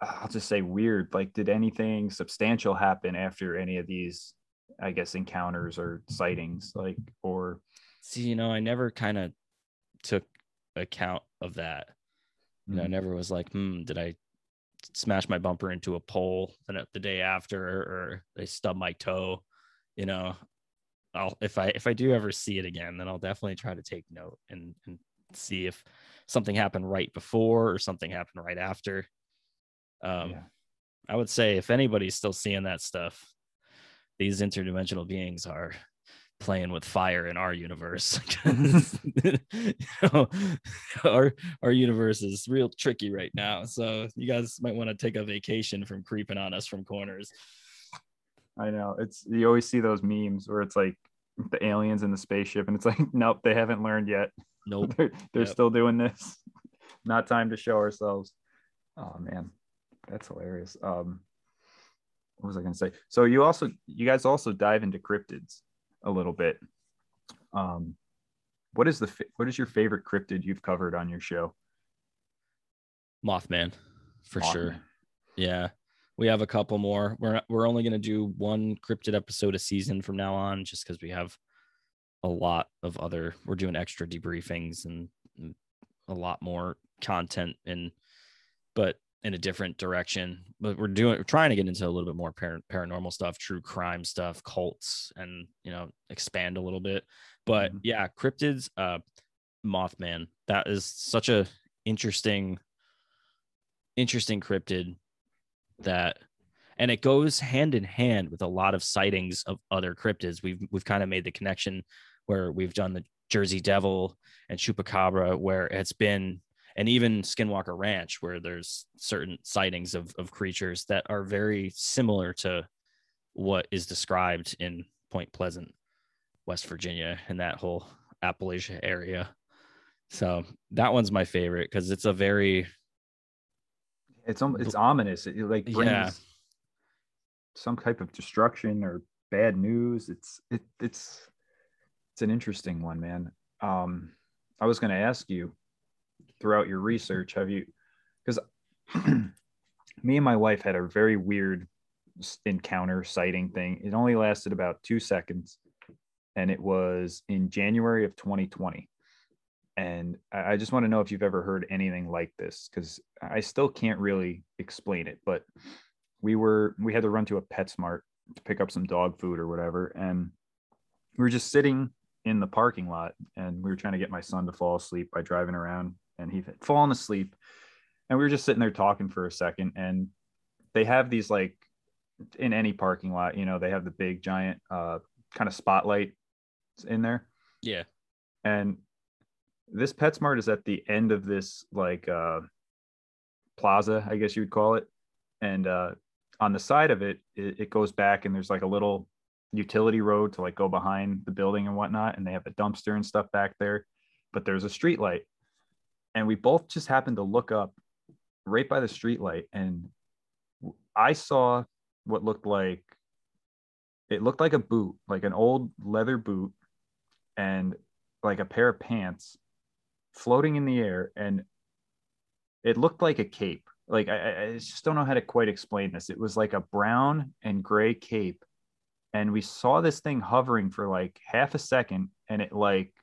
i'll just say weird like did anything substantial happen after any of these i guess encounters or sightings like or see, you know, I never kind of took account of that. You know, I never was like, hmm, did I smash my bumper into a pole the, the day after or I stub my toe? You know, I'll if I if I do ever see it again, then I'll definitely try to take note and and see if something happened right before or something happened right after. Um yeah. I would say if anybody's still seeing that stuff, these interdimensional beings are playing with fire in our universe. you know, our our universe is real tricky right now. So you guys might want to take a vacation from creeping on us from corners. i know it's you always see those memes where it's like the aliens in the spaceship and it's like nope they haven't learned yet Nope. they're, they're Yep. still doing this not time to show ourselves oh man that's hilarious um what was i going to say so you also you guys also dive into cryptids a little bit. Um, what is the what is your favorite cryptid you've covered on your show? Mothman, for Mothman. sure. Yeah, we have a couple more. We're we're only gonna do one cryptid episode a season from now on, just because we have a lot of other. We're doing extra debriefings and a lot more content, and but in a different direction. But we're doing we're trying to get into a little bit more par- paranormal stuff, true crime stuff, cults, and you know expand a little bit. But Mhm. yeah, cryptids, uh, Mothman. That is such a interesting, interesting cryptid that, and it goes hand in hand with a lot of sightings of other cryptids. We've we've kind of made the connection where we've done the Jersey Devil and Chupacabra, where it's been and even Skinwalker Ranch, where there's certain sightings of, of creatures that are very similar to what is described in Point Pleasant, West Virginia, and that whole Appalachia area. So that one's my favorite because it's a very It's it's ominous. It like brings Yeah. some type of destruction or bad news. It's it it's it's an interesting one, man. Um, I was going to ask you throughout your mm-hmm. research, have you? Because me and my wife had a very weird encounter sighting thing. It only lasted about two seconds, and it was in January of 2020. And I I just want to know if you've ever heard anything like this, because I still can't really explain it. But we were we had to run to a PetSmart to pick up some dog food or whatever, and we were just sitting in the parking lot, and we were trying to get my son to fall asleep by driving around, and he had fallen asleep, and we were just sitting there talking for a second, and they have these like in any parking lot, you know, they have the big giant uh, kind of spotlight in there yeah and this PetSmart is at the end of this like uh plaza, I guess you would call it. And uh on the side of it, it, it goes back and there's like a little utility road to like go behind the building and whatnot. And they have a dumpster and stuff back there, but there's a street light. And we both just happened to look up right by the street light and I saw what looked like it looked like a boot, like an old leather boot and like a pair of pants floating in the air and it looked like a cape. Like I- I just don't know how to quite explain this. It was like a brown and gray cape and we saw this thing hovering for like half a second and it like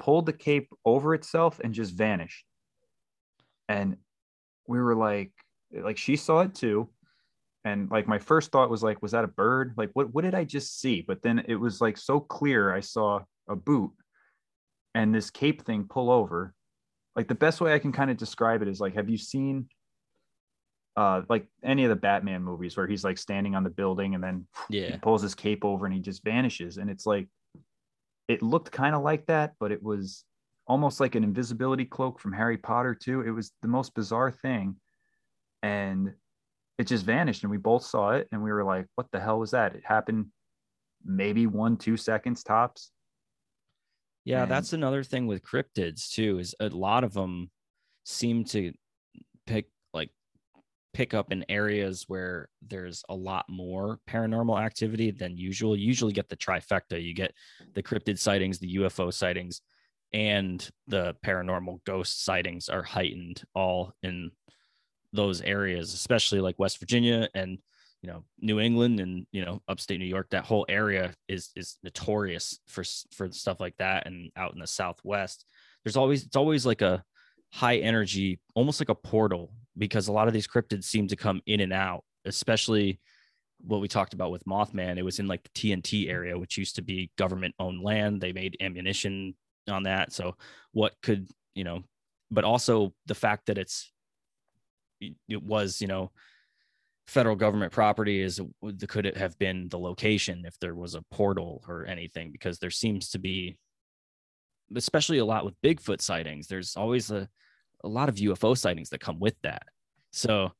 pulled the cape over itself and just vanished. And we were like like she saw it too. And like my first thought was like was that a bird? Like what what did i just see? But then it was like so clear i saw a boot and this cape thing pull over. Like the best way i can kind of describe it is like have you seen uh like any of the batman movies where he's like standing on the building and then he yeah pulls his cape over and he just vanishes? And it's like it looked kind of like that but it was almost like an invisibility cloak from harry potter too. It was the most bizarre thing. And it just vanished and we both saw it and we were like what the hell was that? It happened maybe one two seconds tops. Yeah, And- that's another thing with cryptids too. Is a lot of them seem to pick pick up in areas where there's a lot more paranormal activity than usual. You usually get the trifecta. You get the cryptid sightings, the UFO sightings, and the paranormal ghost sightings are heightened all in those areas, especially like West Virginia and you know New England and you know upstate New York. That whole area is is notorious for for stuff like that. And out in the Southwest, there's always it's always like a high energy, almost like a portal, because a lot of these cryptids seem to come in and out, especially what we talked about with Mothman. It was in like the TNT area, which used to be government owned land. They made ammunition on that. So what could, you know, but also the fact that it's, it was, you know, federal government property is could it have been the location if there was a portal or anything because there seems to be especially a lot with bigfoot sightings there's always a, a lot of ufo sightings that come with that so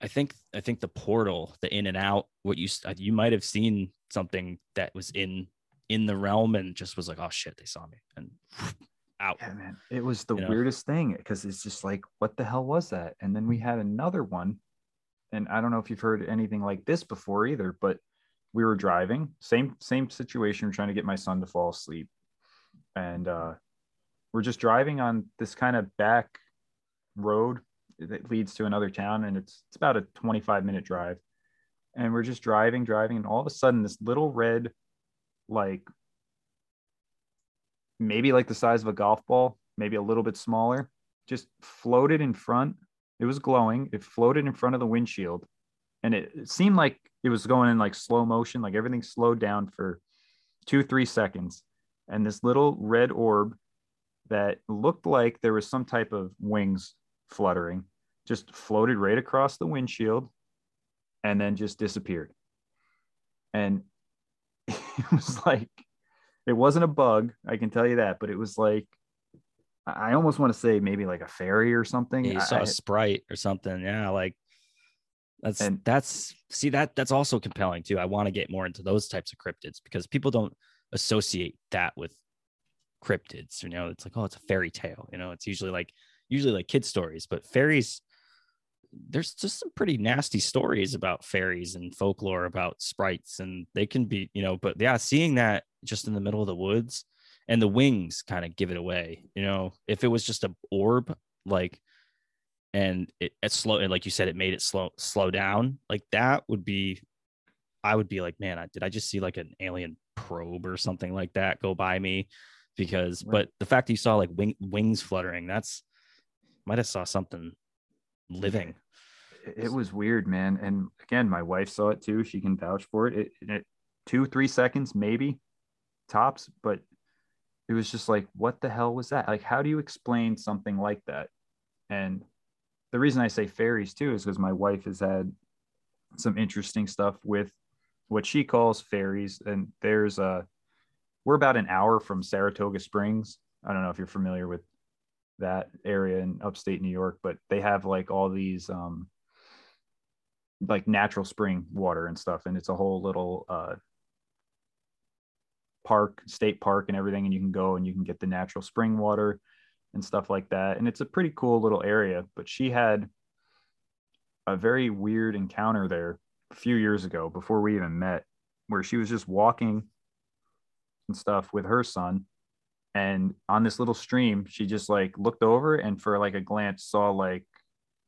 i think i think the portal the in and out what you you might have seen something that was in in the realm and just was like oh shit they saw me and out yeah man it was the You know? weirdest thing because it's just like what the hell was that and then we had another one and i don't know if you've heard anything like this before either but we were driving, same same situation. We're trying to get my son to fall asleep, and uh, we're just driving on this kind of back road that leads to another town, and it's it's about a 25 minute drive. And we're just driving, driving, and all of a sudden, this little red, like maybe like the size of a golf ball, maybe a little bit smaller, just floated in front. It was glowing. It floated in front of the windshield, and it, it seemed like it was going in like slow motion, like everything slowed down for two, three seconds. And this little red orb that looked like there was some type of wings fluttering just floated right across the windshield and then just disappeared. And it was like, it wasn't a bug, I can tell you that, but it was like, I almost want to say maybe like a fairy or something. Yeah, you saw I- a sprite or something. Yeah, like that's And- that's see that that's also compelling too. I want to get more into those types of cryptids because people don't associate that with cryptids. You know, it's like oh, it's a fairy tale. You know, it's usually like usually like kid stories, but fairies. There's just some pretty nasty stories about fairies and folklore about sprites, and they can be, you know. But yeah, seeing that just in the middle of the woods, and the wings kind of give it away. You know, if it was just a orb, like, and it, it's slow, and like you said, it made it slow slow down. Like that would be, I would be like, man, I, did I just see like an alien probe or something like that go by me? Because, Right. but the fact that you saw like wing, wings fluttering, that's might have saw something living. it was weird, man. And again, my wife saw it too. She can vouch for it. It, it two, three seconds, maybe tops, but it was just like, what the hell was that? Like, how do you explain something like that? And the reason I say fairies too is because my wife has had some interesting stuff with what she calls fairies. And there's a, we're about an hour from Saratoga Springs. I don't know if you're familiar with that area in upstate New York, but they have like all these um like natural spring water and stuff and it's a whole little uh park, state park and everything and you can go and you can get the natural spring water and stuff like that. And it's a pretty cool little area, but she had a very weird encounter there a few years ago before we even met where she was just walking and stuff with her son and on this little stream she just like looked over and for like a glance saw like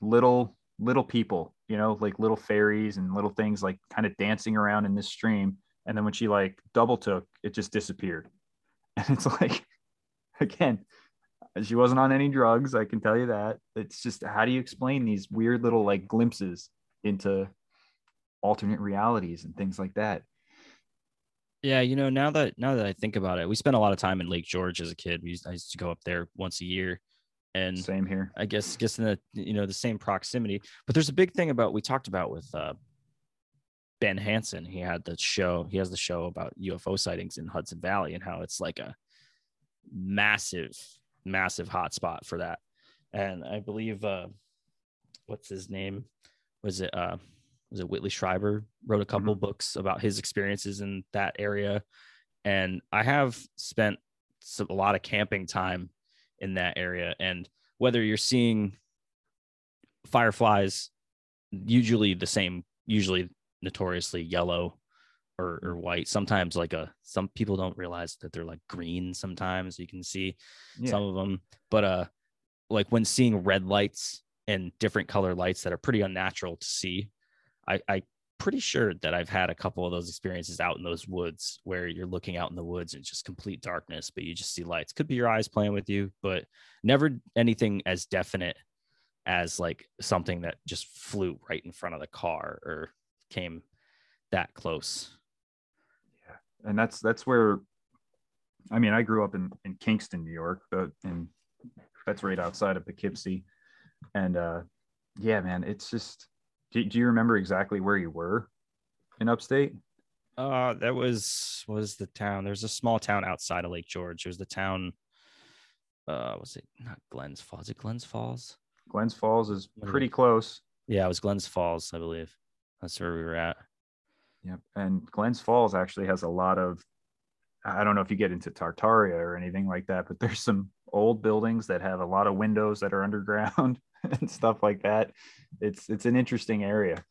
little little people you know like little fairies and little things like kind of dancing around in this stream. And then when she like double took it just disappeared. And it's like again she wasn't on any drugs i can tell you that. It's just how do you explain these weird little like glimpses into alternate realities and things like that Yeah, you know, now that now that I think about it, we spent a lot of time in Lake George as a kid. We used, I used to go up there once a year, and same here I guess guess in the you know the same proximity. But there's a big thing about we talked about with uh, Ben Hansen. He had the show. He has the show about UFO sightings in Hudson Valley and how it's like a massive, massive hotspot for that. And I believe uh, what's his name? Was it uh, was it Whitley Schreiber wrote a couple books about his experiences in that area, and I have spent some, a lot of camping time in that area. And whether you're seeing fireflies usually the same usually notoriously yellow or, or white sometimes like a some people don't realize that they're like green sometimes you can see yeah. some of them but uh like when seeing red lights and different color lights that are pretty unnatural to see i i pretty sure that i've had a couple of those experiences out in those woods where you're looking out in the woods and just complete darkness but you just see lights could be your eyes playing with you but never anything as definite as like something that just flew right in front of the car or came that close Yeah. and that's that's where i mean i grew up in in kingston new york but and that's right outside of poughkeepsie and uh yeah man it's just do, do you remember exactly where you were in upstate Uh, that was was the town. There's a small town outside of Lake George. It was the town. Uh, was it not Glens Falls? Is it Glens Falls? glens falls is pretty close Yeah, it was Glens Falls, I believe. That's where we were at. yep and glens falls actually has a lot of i don't know if you get into tartaria or anything like that but there's some old buildings that have a lot of windows that are underground and stuff like that it's it's an interesting area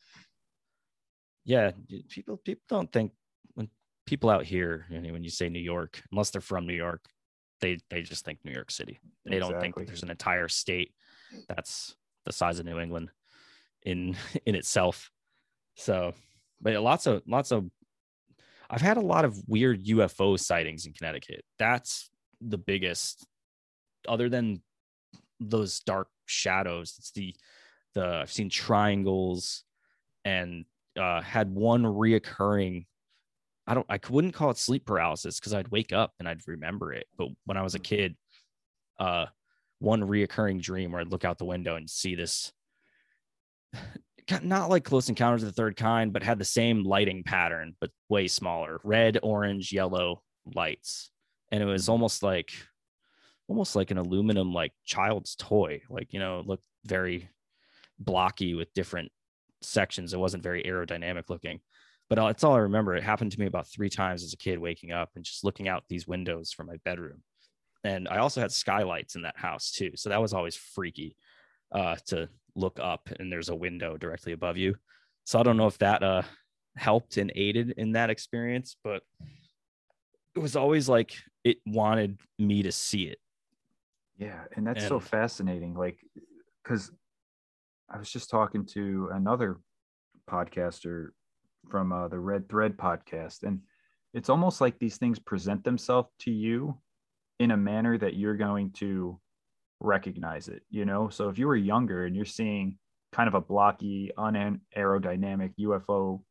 Yeah, people people don't think when people out here, you know, when you say New York, unless they're from New York, they they just think New York City. They don't think that there's an entire state that's the size of New England in in itself. So, but lots of lots of I've had a lot of weird UFO sightings in Connecticut. That's the biggest other than those dark shadows. It's the the I've seen triangles and uh had one reoccurring I don't I wouldn't call it sleep paralysis because I'd wake up and I'd remember it. But when I was a kid, uh one reoccurring dream where I'd look out the window and see this not like close encounters of the third kind, but had the same lighting pattern, but way smaller. Red, orange, yellow lights. And it was almost like almost like an aluminum like child's toy. Like, you know, it looked very blocky with different sections. It wasn't very aerodynamic looking. But uh, it's all I remember. It happened to me about three times as a kid, waking up and just looking out these windows from my bedroom. And I also had skylights in that house too, so that was always freaky uh, to look up and there's a window directly above you. So I don't know if that uh, helped and aided in that experience, but it was always like it wanted me to see it. Yeah, and that's so fascinating. Like, because I was just talking to another podcaster from uh, the Red Thread podcast, and it's almost like these things present themselves to you in a manner that you're going to recognize it. You know, so if you were younger and you're seeing kind of a blocky, unaerodynamic UFO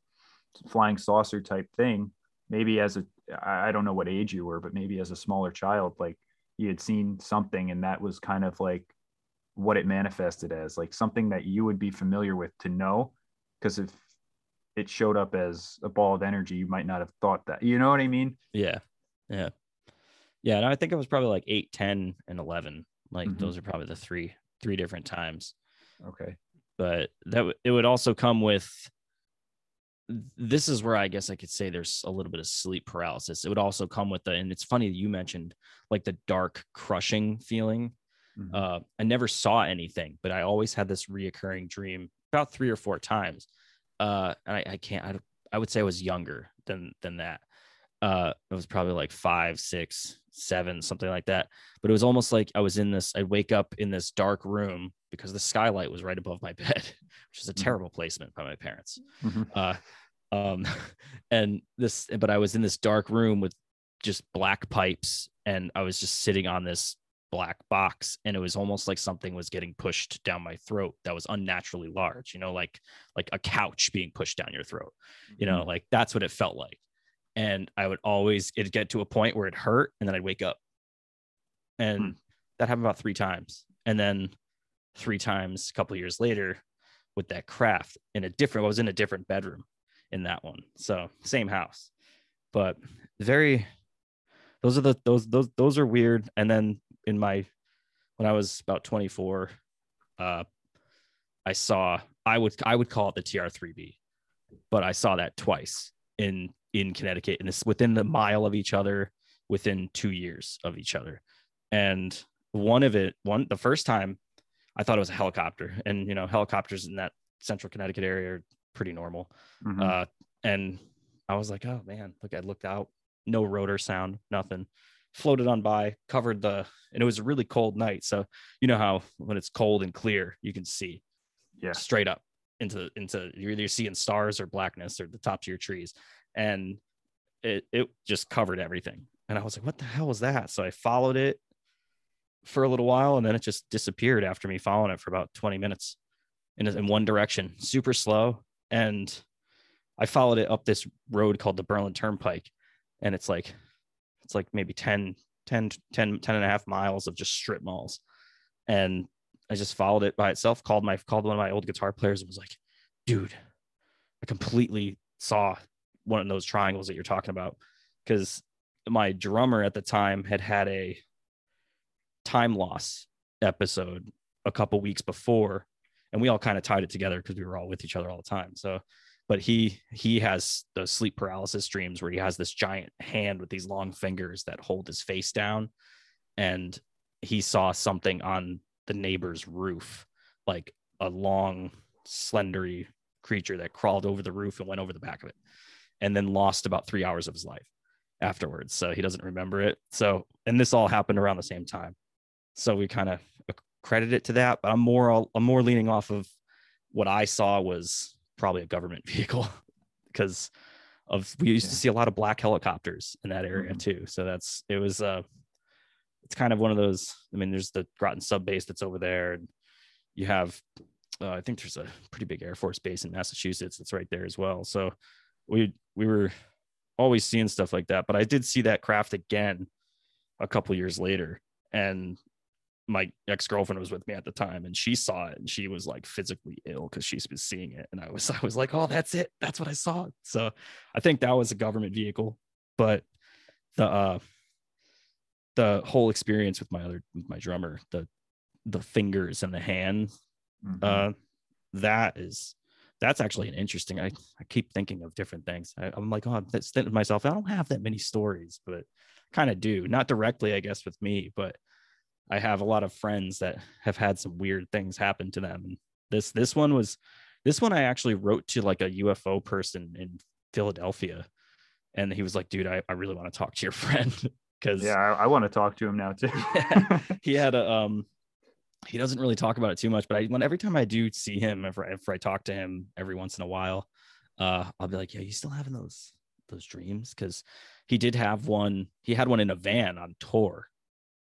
flying saucer type thing, maybe as a, I don't know what age you were, but maybe as a smaller child, like you had seen something and that was kind of like what it manifested as like something that you would be familiar with to know because if it showed up as a ball of energy you might not have thought that you know what i mean Yeah. Yeah. Yeah. And I think it was probably like 8, 10, and 11. Like Mhm. those are probably the three, three different times. okay But that w- it would also come with this is where I guess I could say there's a little bit of sleep paralysis. It would also come with the, and it's funny that you mentioned like the dark crushing feeling. Mhm. Uh, I never saw anything, but I always had this reoccurring dream about three or four times. Uh, and I, I can't, I, I would say I was younger than, than that. Uh, it was probably like five, six, seven, something like that. But it was almost like I was in this, I'd wake up in this dark room because the skylight was right above my bed, which is a Mhm. terrible placement by my parents Mhm. uh um and this but i was in this dark room with just black pipes and i was just sitting on this black box and it was almost like something was getting pushed down my throat that was unnaturally large you know like like a couch being pushed down your throat you know like that's what it felt like and i would always it'd get to a point where it hurt and then i'd wake up. And Hmm. that happened about three times. And then three times a couple years later with that craft in a different i was in a different bedroom in that one. So same house. But very those are the those those those are weird. And then in my when i was about 24 uh i saw i would i would call it the tr3b but i saw that twice in in connecticut and it's within the mile of each other within two years of each other and one of it one the first time i thought it was a helicopter and you know helicopters in that central connecticut area are pretty normal Mhm. uh, and I was like, oh man, look, I looked out, no rotor sound, nothing. Floated on by, covered the, and it was a really cold night. So you know how when it's cold and clear, you can see yeah straight up into into you're either seeing stars or blackness or the tops of your trees, and it it just covered everything. And I was like, what the hell was that? So I followed it for a little while, and then it just disappeared after me following it for about 20 minutes in in one direction, super slow. And I followed it up this road called the Berlin Turnpike, and it's like it's like maybe 10 10 10 10 and a half miles of just strip malls and i just followed it by itself called my called one of my old guitar players and was like dude i completely saw one of those triangles that you're talking about because my drummer at the time had had a time loss episode a couple weeks before and we all kind of tied it together because we were all with each other all the time. So but he he has those sleep paralysis dreams where he has this giant hand with these long fingers that hold his face down and he saw something on the neighbor's roof like a long slendery creature that crawled over the roof and went over the back of it and then lost about three hours of his life afterwards. So he doesn't remember it. So, and this all happened around the same time. So we kind of credit it to that. But I'm more, I'm more leaning off of what I saw was probably a government vehicle because of we used yeah. to see a lot of black helicopters in that area mm-hmm. too. So that's it was uh it's kind of one of those. I mean, there's the Groton sub base that's over there, and you have uh, I think there's a pretty big Air Force base in Massachusetts that's right there as well. So we we were always seeing stuff like that. But I did see that craft again a couple years later, and my ex-girlfriend was with me at the time and she saw it and she was like physically ill because she's been seeing it and i was i was like oh that's it that's what i saw so i think that was a government vehicle but the uh the whole experience with my other with my drummer the the fingers and the hand mm-hmm. uh that is that's actually an interesting i, I keep thinking of different things I, am like oh that's myself i don't have that many stories but kind of do not directly i guess with me but I have a lot of friends that have had some weird things happen to them. And this this one was this one I actually wrote to like a UFO person in Philadelphia. And he was like, dude, I, I really want to talk to your friend. Cause yeah, I, I want to talk to him now too. he had a um he doesn't really talk about it too much, but I when every time I do see him, if I, if I talk to him every once in a while, uh, I'll be like, yeah, you still having those those dreams? Because he did have one. He had one in a van on tour,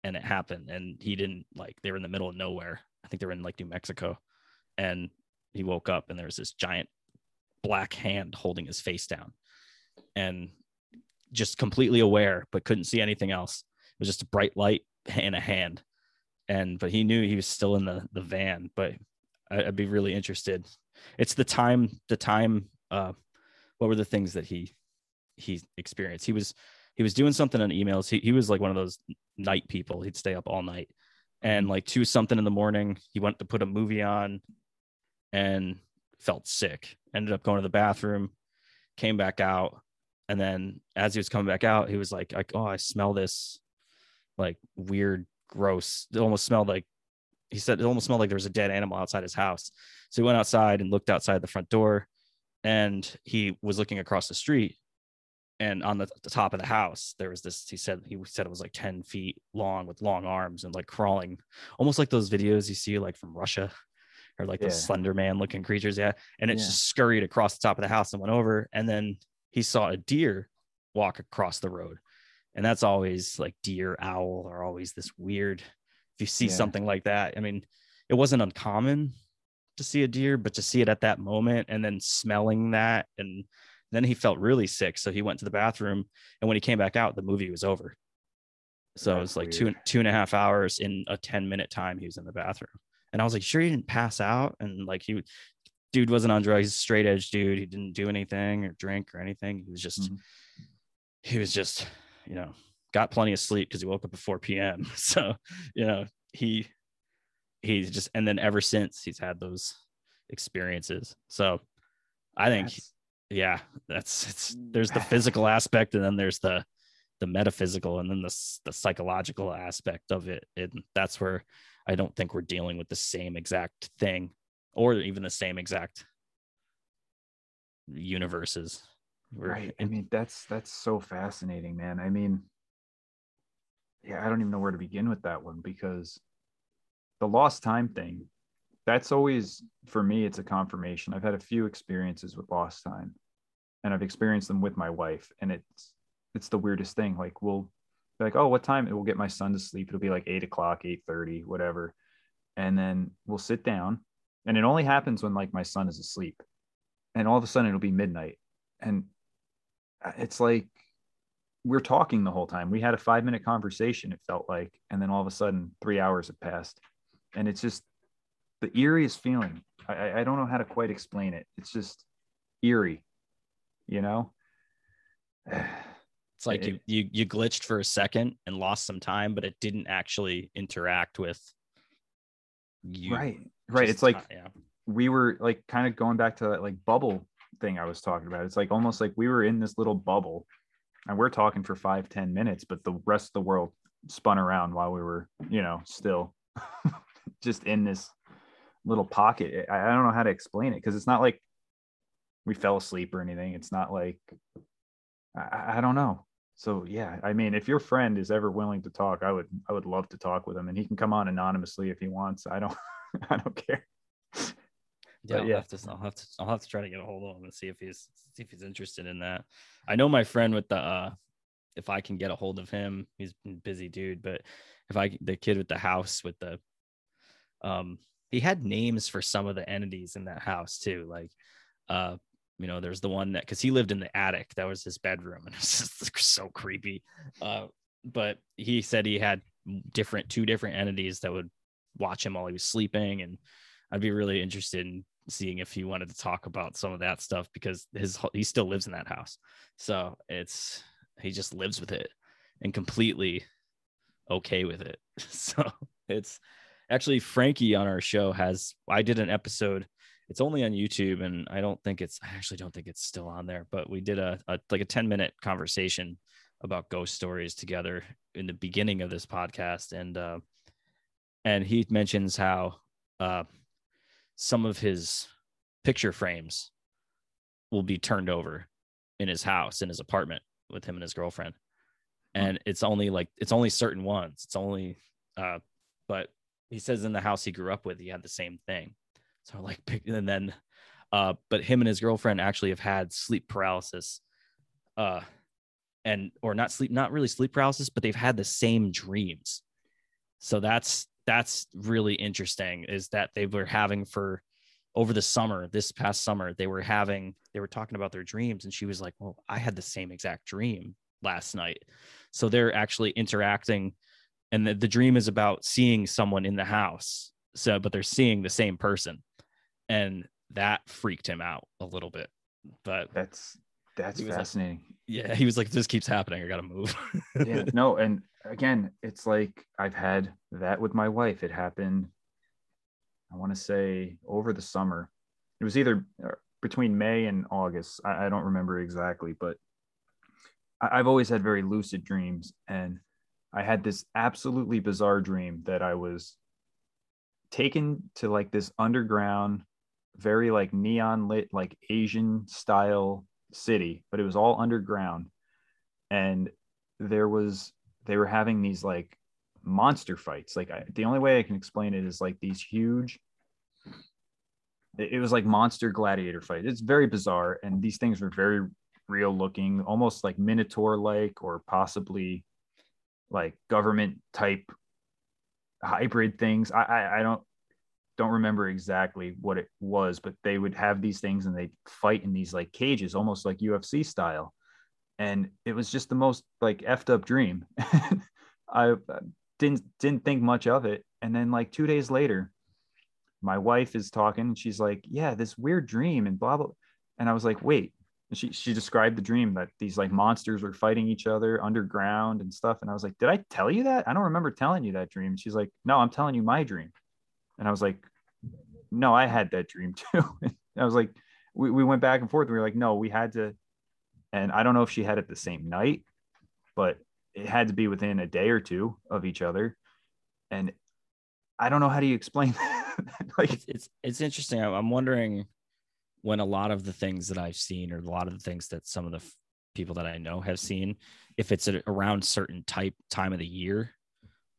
and it happened and he didn't like they were in the middle of nowhere i think they were in like new mexico and he woke up and there was this giant black hand holding his face down and just completely aware but couldn't see anything else it was just a bright light in a hand and but he knew he was still in the the van but i'd be really interested it's the time the time uh what were the things that he he experienced he was he was doing something on emails. He, he was like one of those night people. He'd stay up all night. And like two something in the morning, he went to put a movie on and felt sick. Ended up going to the bathroom, came back out. And then as he was coming back out, he was like, like oh, I smell this like weird, gross. It almost smelled like he said it almost smelled like there was a dead animal outside his house. So he went outside and looked outside the front door and he was looking across the street and on the, the, top of the house there was this he said he said it was like 10 feet long with long arms and like crawling almost like those videos you see like from russia or like yeah. those slender man looking creatures yeah and it yeah. just scurried across the top of the house and went over and then he saw a deer walk across the road and that's always like deer owl are always this weird if you see yeah. something like that i mean it wasn't uncommon to see a deer but to see it at that moment and then smelling that and then he felt really sick, so he went to the bathroom, and when he came back out, the movie was over. So That's it was like weird. two two and a half hours in a ten minute time. He was in the bathroom, and I was like, sure, he didn't pass out, and like he, dude wasn't on drugs, straight edge dude. He didn't do anything or drink or anything. He was just, mm-hmm. he was just, you know, got plenty of sleep because he woke up at 4 p.m. So, you know, he he's just and then ever since he's had those experiences. So I think That's yeah that's it's mm, there's the ah. physical aspect and then there's the the metaphysical and then the, the psychological aspect of it and that's where i don't think we're dealing with the same exact thing or even the same exact universes we're, right i mean that's that's so fascinating man i mean yeah i don't even know where to begin with that one because the lost time thing that's always for me it's a confirmation i've had a few experiences with lost time and I've experienced them with my wife, and it's it's the weirdest thing. Like we'll be like, oh, what time? It will get my son to sleep. It'll be like eight o'clock, eight thirty, whatever, and then we'll sit down, and it only happens when like my son is asleep, and all of a sudden it'll be midnight, and it's like we're talking the whole time. We had a five minute conversation. It felt like, and then all of a sudden three hours have passed, and it's just the eeriest feeling. I, I don't know how to quite explain it. It's just eerie you know it's like it, you, you you glitched for a second and lost some time but it didn't actually interact with you right right it's like yeah. we were like kind of going back to that like bubble thing i was talking about it's like almost like we were in this little bubble and we're talking for five ten minutes but the rest of the world spun around while we were you know still just in this little pocket I, I don't know how to explain it because it's not like we fell asleep or anything. It's not like I, I don't know. So yeah, I mean, if your friend is ever willing to talk, I would I would love to talk with him, and he can come on anonymously if he wants. I don't I don't care. Yeah, I'll yeah. have to. I'll have to. I'll have to try to get a hold of him and see if he's see if he's interested in that. I know my friend with the. uh If I can get a hold of him, he's a busy dude. But if I the kid with the house with the, um, he had names for some of the entities in that house too. Like, uh, you know, there's the one that because he lived in the attic. That was his bedroom, and it's just so creepy. Uh, but he said he had different two different entities that would watch him while he was sleeping and I'd be really interested in seeing if he wanted to talk about some of that stuff because his he still lives in that house. So it's he just lives with it and completely okay with it. So it's actually Frankie on our show has I did an episode. It's only on YouTube and I don't think it's I actually don't think it's still on there, but we did a, a like a 10 minute conversation about ghost stories together in the beginning of this podcast and uh and he mentions how uh some of his picture frames will be turned over in his house in his apartment with him and his girlfriend. And it's only like it's only certain ones. It's only uh but he says in the house he grew up with he had the same thing. So like and then uh but him and his girlfriend actually have had sleep paralysis uh and or not sleep not really sleep paralysis but they've had the same dreams. So that's that's really interesting is that they were having for over the summer this past summer they were having they were talking about their dreams and she was like well i had the same exact dream last night so they're actually interacting and the, the dream is about seeing someone in the house so but they're seeing the same person and that freaked him out a little bit but That's that's was like- fascinating. yeah he was like this keeps happening i gotta move yeah, no, and again, it's like I've had that with my wife. It happened. I want to say over the summer. It was either uh, between May and August. I, I don't remember exactly, but I, I've always had very lucid dreams, and I had this absolutely bizarre dream that I was taken to like this underground, very like neon lit, like Asian style city, but it was all underground. And there was, they were having these like monster fights. Like I, the only way I can explain it is like these huge, it, it was like monster gladiator fight. It's very bizarre. And these things were very real looking, almost like Minotaur like, or possibly like government type hybrid things. I, I, I don't, don't remember exactly what it was, but they would have these things and they'd fight in these like cages, almost like UFC style. And it was just the most like effed up dream. I uh, didn't didn't think much of it. And then like two days later, my wife is talking and she's like, Yeah, this weird dream and blah blah. And I was like, wait. She she described the dream that these like monsters were fighting each other underground and stuff. And I was like, Did I tell you that? I don't remember telling you that dream. And she's like, No, I'm telling you my dream. And I was like, no, I had that dream too. I was like, we, we went back and forth. And We were like, no, we had to. And I don't know if she had it the same night, but it had to be within a day or two of each other. And I don't know how do you explain that. like, it's, it's it's interesting. I'm I'm wondering when a lot of the things that I've seen, or a lot of the things that some of the f- people that I know have seen, if it's at around certain type time of the year.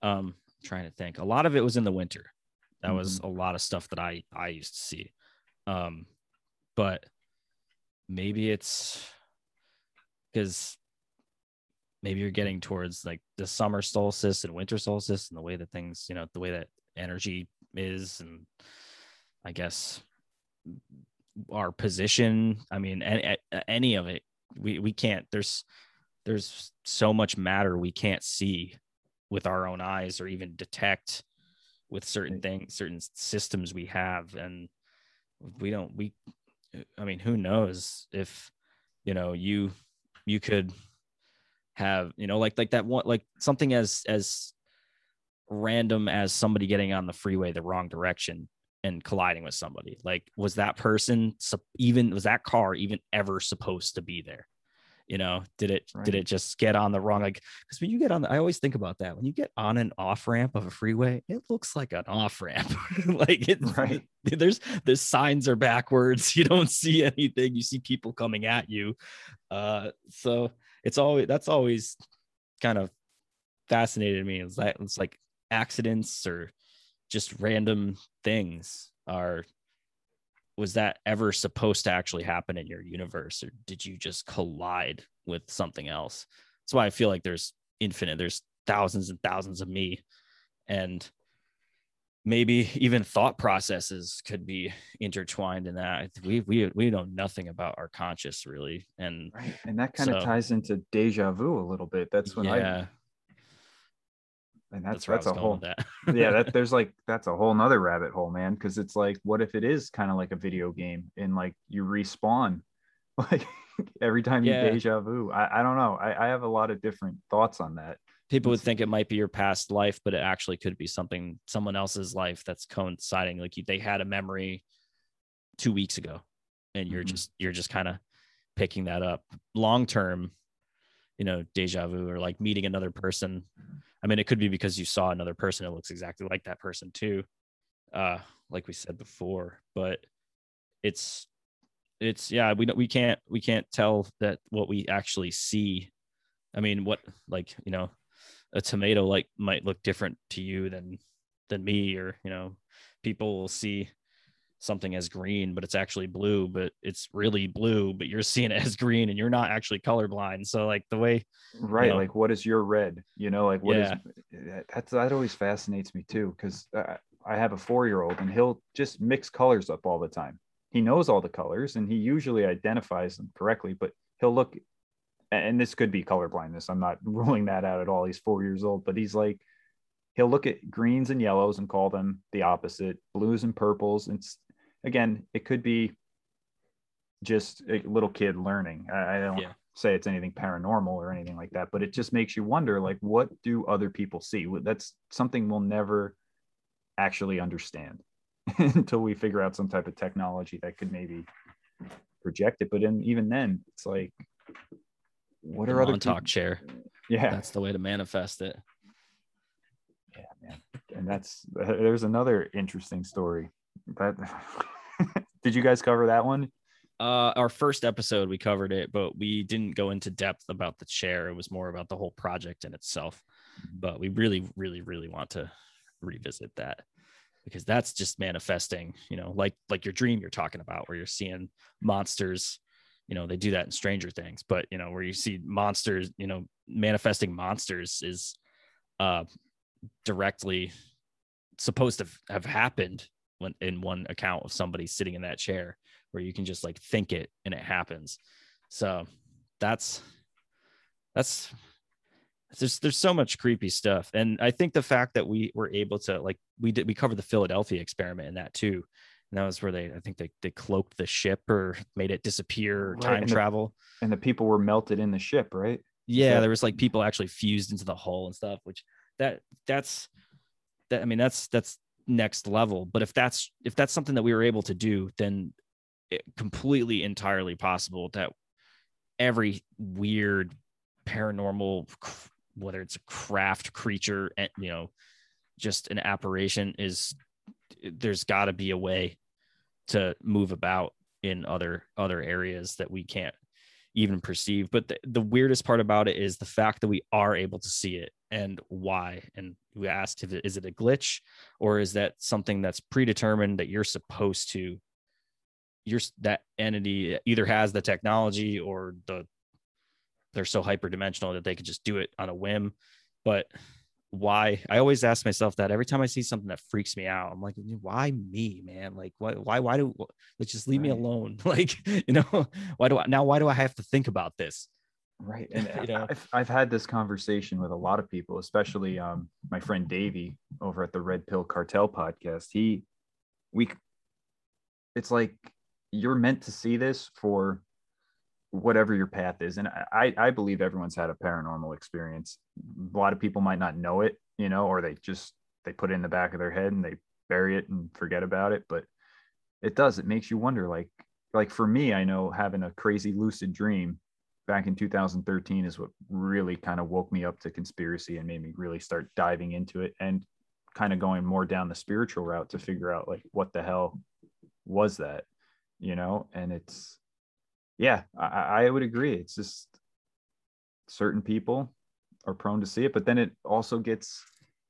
Um, trying to think. A lot of it was in the winter. That was a lot of stuff that I I used to see. Um, but maybe it's because maybe you're getting towards like the summer solstice and winter solstice and the way that things, you know, the way that energy is, and I guess our position. I mean, any, any of it, we we can't. There's there's so much matter we can't see with our own eyes or even detect with certain things, certain systems we have, and we don't. We, I mean, who knows if you know you you could have you know like like that one like something as as random as somebody getting on the freeway the wrong direction and colliding with somebody. Like was that person even was that car even ever supposed to be there you know did it Right. did it just get on the wrong like because when you get on the, i always think about that when you get on an off ramp of a freeway it looks like an off ramp like it Right. there's the signs are backwards you don't see anything you see people coming at you uh so it's always that's always kind of fascinated me is that it's like accidents or just random things are was that ever supposed to actually happen in your universe or did you just collide with something else that's why i feel like there's infinite there's thousands and thousands of me and maybe even thought processes could be intertwined in that we we we know nothing about our conscious really and Right. And that kind of ties into deja vu a little bit. That's when yeah I and that's, that's that's, a whole that yeah, that there's like that's a whole nother rabbit hole, man. Cause it's like, what if it is kind of like a video game and like you respawn like every time you Yeah. deja vu? I, I don't know. I, I have a lot of different thoughts on that. people would think it might be your past life but it actually could be something someone else's life that's coinciding like you, they had a memory two weeks ago and you're Mhm. just you're just kind of picking that up long term you know deja vu or like meeting another person. I mean it could be because you saw another person that looks exactly like that person too uh like we said before but it's it's yeah we we can't we can't tell that what we actually see. I mean what like you know a tomato like might look different to you than than me or you know people will see something as green but it's actually blue but it's really blue but you're seeing it as green and you're not actually colorblind so like the way Right. know? Like, what is your red? You know, like what is Yeah. that- that's that always fascinates me too. Cause uh, I have a four year old and he'll just mix colors up all the time. He knows all the colors and he usually identifies them correctly, but he'll look, and this could be color blindness. I'm not ruling that out at all. He's four years old, but he's like, he'll look at greens and yellows and call them the opposite, blues and purples. And it's, again, it could be just a little kid learning. I, I don't Yeah. say it's anything paranormal or anything like that, but it just makes you wonder, like, what do other people see? That's something we'll never actually understand until we figure out some type of technology that could maybe project it. But then, even then, it's like, what are other peop- chair Yeah, that's the way to manifest it yeah, man. And that's uh, there's another interesting story. Did you guys cover that one? uh our first episode we covered it but we didn't go into depth about the chair. It was more about the whole project in itself. But we really really really want to revisit that because that's just manifesting you know like like your dream you're talking about where you're seeing monsters you know they do that in stranger things but you know where you see monsters you know manifesting monsters is uh directly supposed to have happened in one account of somebody sitting in that chair where you can just like think it and it happens. So that's that's there's there's so much creepy stuff. And i think the fact that we were able to like we did we covered the philadelphia experiment in that too. And that was where they i think they, they cloaked the ship or made it disappear or Right, time and the- travel. And the people were melted in the ship, right? yeah there was like people actually fused into the hull and stuff which that that's that i mean that's that's next level. But if that's if that's something that we were able to do then it completely entirely possible that every weird paranormal whether it's a craft creature and you know just an apparition is there's got to be a way to move about in other other areas that we can't even perceive. But the, the weirdest part about it is the fact that we are able to see it and why? And we asked if it is it a glitch or is that something that's predetermined that you're supposed to you're that entity either has the technology or the they're so hyperdimensional that they could just do it on a whim. But why? I always ask myself that every time i see something that freaks me out i'm like why me man? Like why why why do let's just leave me alone. Like you know why do i now why do i have to think about this Right. And You know? I've, I've had this conversation with a lot of people, especially um, my friend Davey over at the Red Pill Cartel podcast. He, we, it's like you're meant to see this for whatever your path is. And I, I believe everyone's had a paranormal experience. A lot of people might not know it, you know, or they just, they put it in the back of their head and they bury it and forget about it. But it does, it makes you wonder, like, like for me, I know having a crazy lucid dream back in 2013 is what really kind of woke me up to conspiracy and made me really start diving into it and kind of going more down the spiritual route to figure out like what the hell was that, you know? And it's, yeah, I, I would agree. It's just certain people are prone to see it, but then it also gets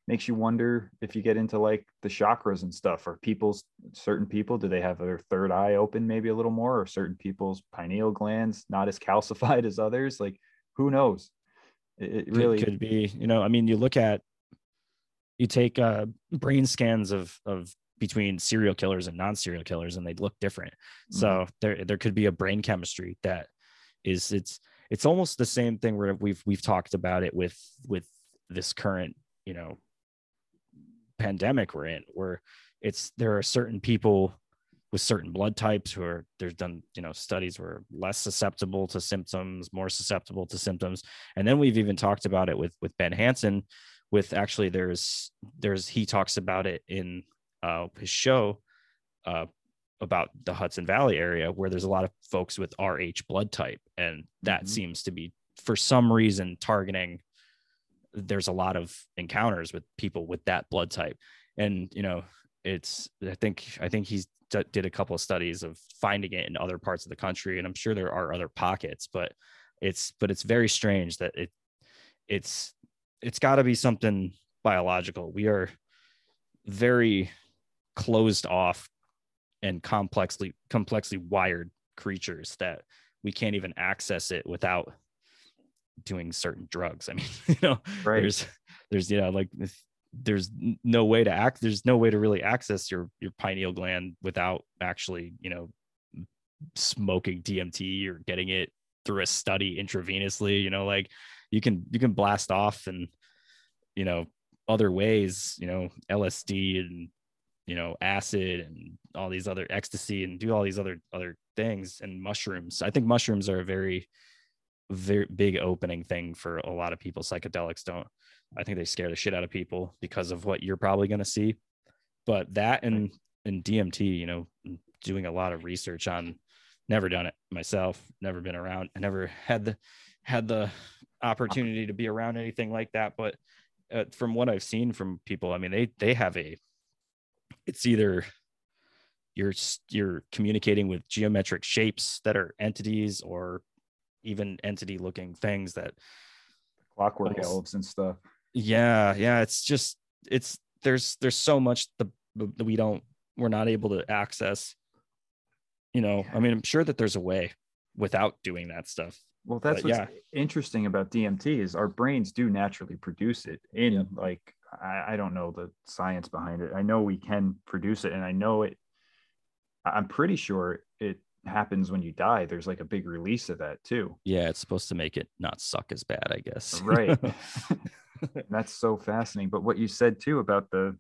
makes you wonder if you get into like the chakras and stuff. Or people's certain people do they have their third eye open maybe a little more? Or certain people's pineal glands not as calcified as others? Like who knows? It, it really could, could be. You know i mean you look at you take uh brain scans of of between serial killers and non-serial killers and they look different. Mm-hmm. so there there could be a brain chemistry that is it's it's almost the same thing where we've we've talked about it with with this current you know pandemic we're in where it's there are certain people with certain blood types who are there's done you know studies were less susceptible to symptoms more susceptible to symptoms and then we've even talked about it with with ben hansen with actually there's there's he talks about it in uh, his show uh, about the hudson valley area where there's a lot of folks with rh blood type and that mm-hmm. seems to be for some reason targeting there's a lot of encounters with people with that blood type. And you know it's i think i think he's d- did a couple of studies of finding it in other parts of the country and i'm sure there are other pockets but it's but it's very strange that it it's it's got to be something biological. We are very closed off and complexly complexly wired creatures that we can't even access it without doing certain drugs. I mean, you know, right. there's there's you know like there's no way to act there's no way to really access your your pineal gland without actually you know smoking DMT or getting it through a study intravenously. You know, like you can you can blast off and you know other ways. You know, LSD and you know acid and all these other ecstasy and do all these other other things and mushrooms. I think mushrooms are a very very big opening thing for a lot of people. Psychedelics don't. I think they scare the shit out of people because of what you're probably going to see. But that and and DMT, you know, doing a lot of research on. Never done it myself. Never been around. I never had the had the opportunity to be around anything like that. But uh, from what I've seen from people, I mean, they they have a. It's either you're you're communicating with geometric shapes that are entities or even entity looking things that clockwork almost, elves and stuff. Yeah, yeah. It's just it's there's there's so much the that we don't we're not able to access. You know, I mean, I'm sure that there's a way without doing that stuff. Well, that's but, what's yeah. interesting about DMT is our brains do naturally produce it in yeah. like I, I don't know the science behind it. I know we can produce it, and I know it. I'm pretty sure it happens when you die there's like a big release of that too. Yeah it's supposed to make it not suck as bad i guess. Right. That's so fascinating. But what you said too about the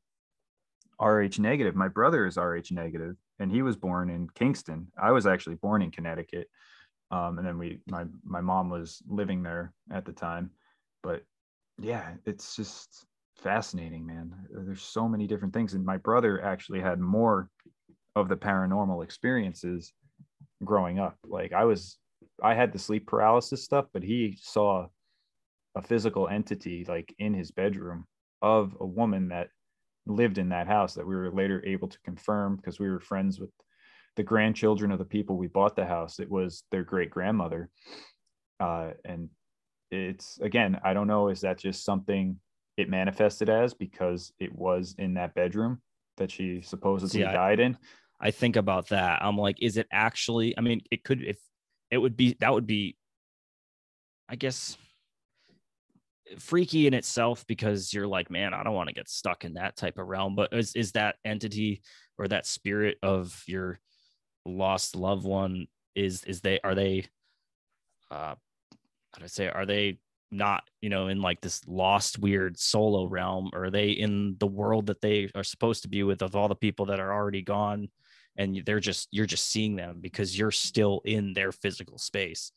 rh negative my brother is rh negative and he was born in kingston. I was actually born in connecticut um, and then we my my mom was living there at the time. But yeah it's just fascinating man. There's so many different things and my brother actually had more of the paranormal experiences growing up. Like I was, I had the sleep paralysis stuff, but he saw a physical entity like in his bedroom of a woman that lived in that house that we were later able to confirm because we were friends with the grandchildren of the people we bought the house. It was their great grandmother. Uh, and it's again, I don't know, is that just something it manifested as because it was in that bedroom that she supposedly See, died in? I think about that. I'm like, is it actually? I mean, it could if it would be that would be, I guess, freaky in itself because you're like, man, I don't want to get stuck in that type of realm. But is is that entity or that spirit of your lost loved one? Is is they are they? Uh, how do I say? Are they not you know in like this lost weird solo realm or are they in the world that they are supposed to be with of all the people that are already gone and they're just you're just seeing them because you're still in their physical space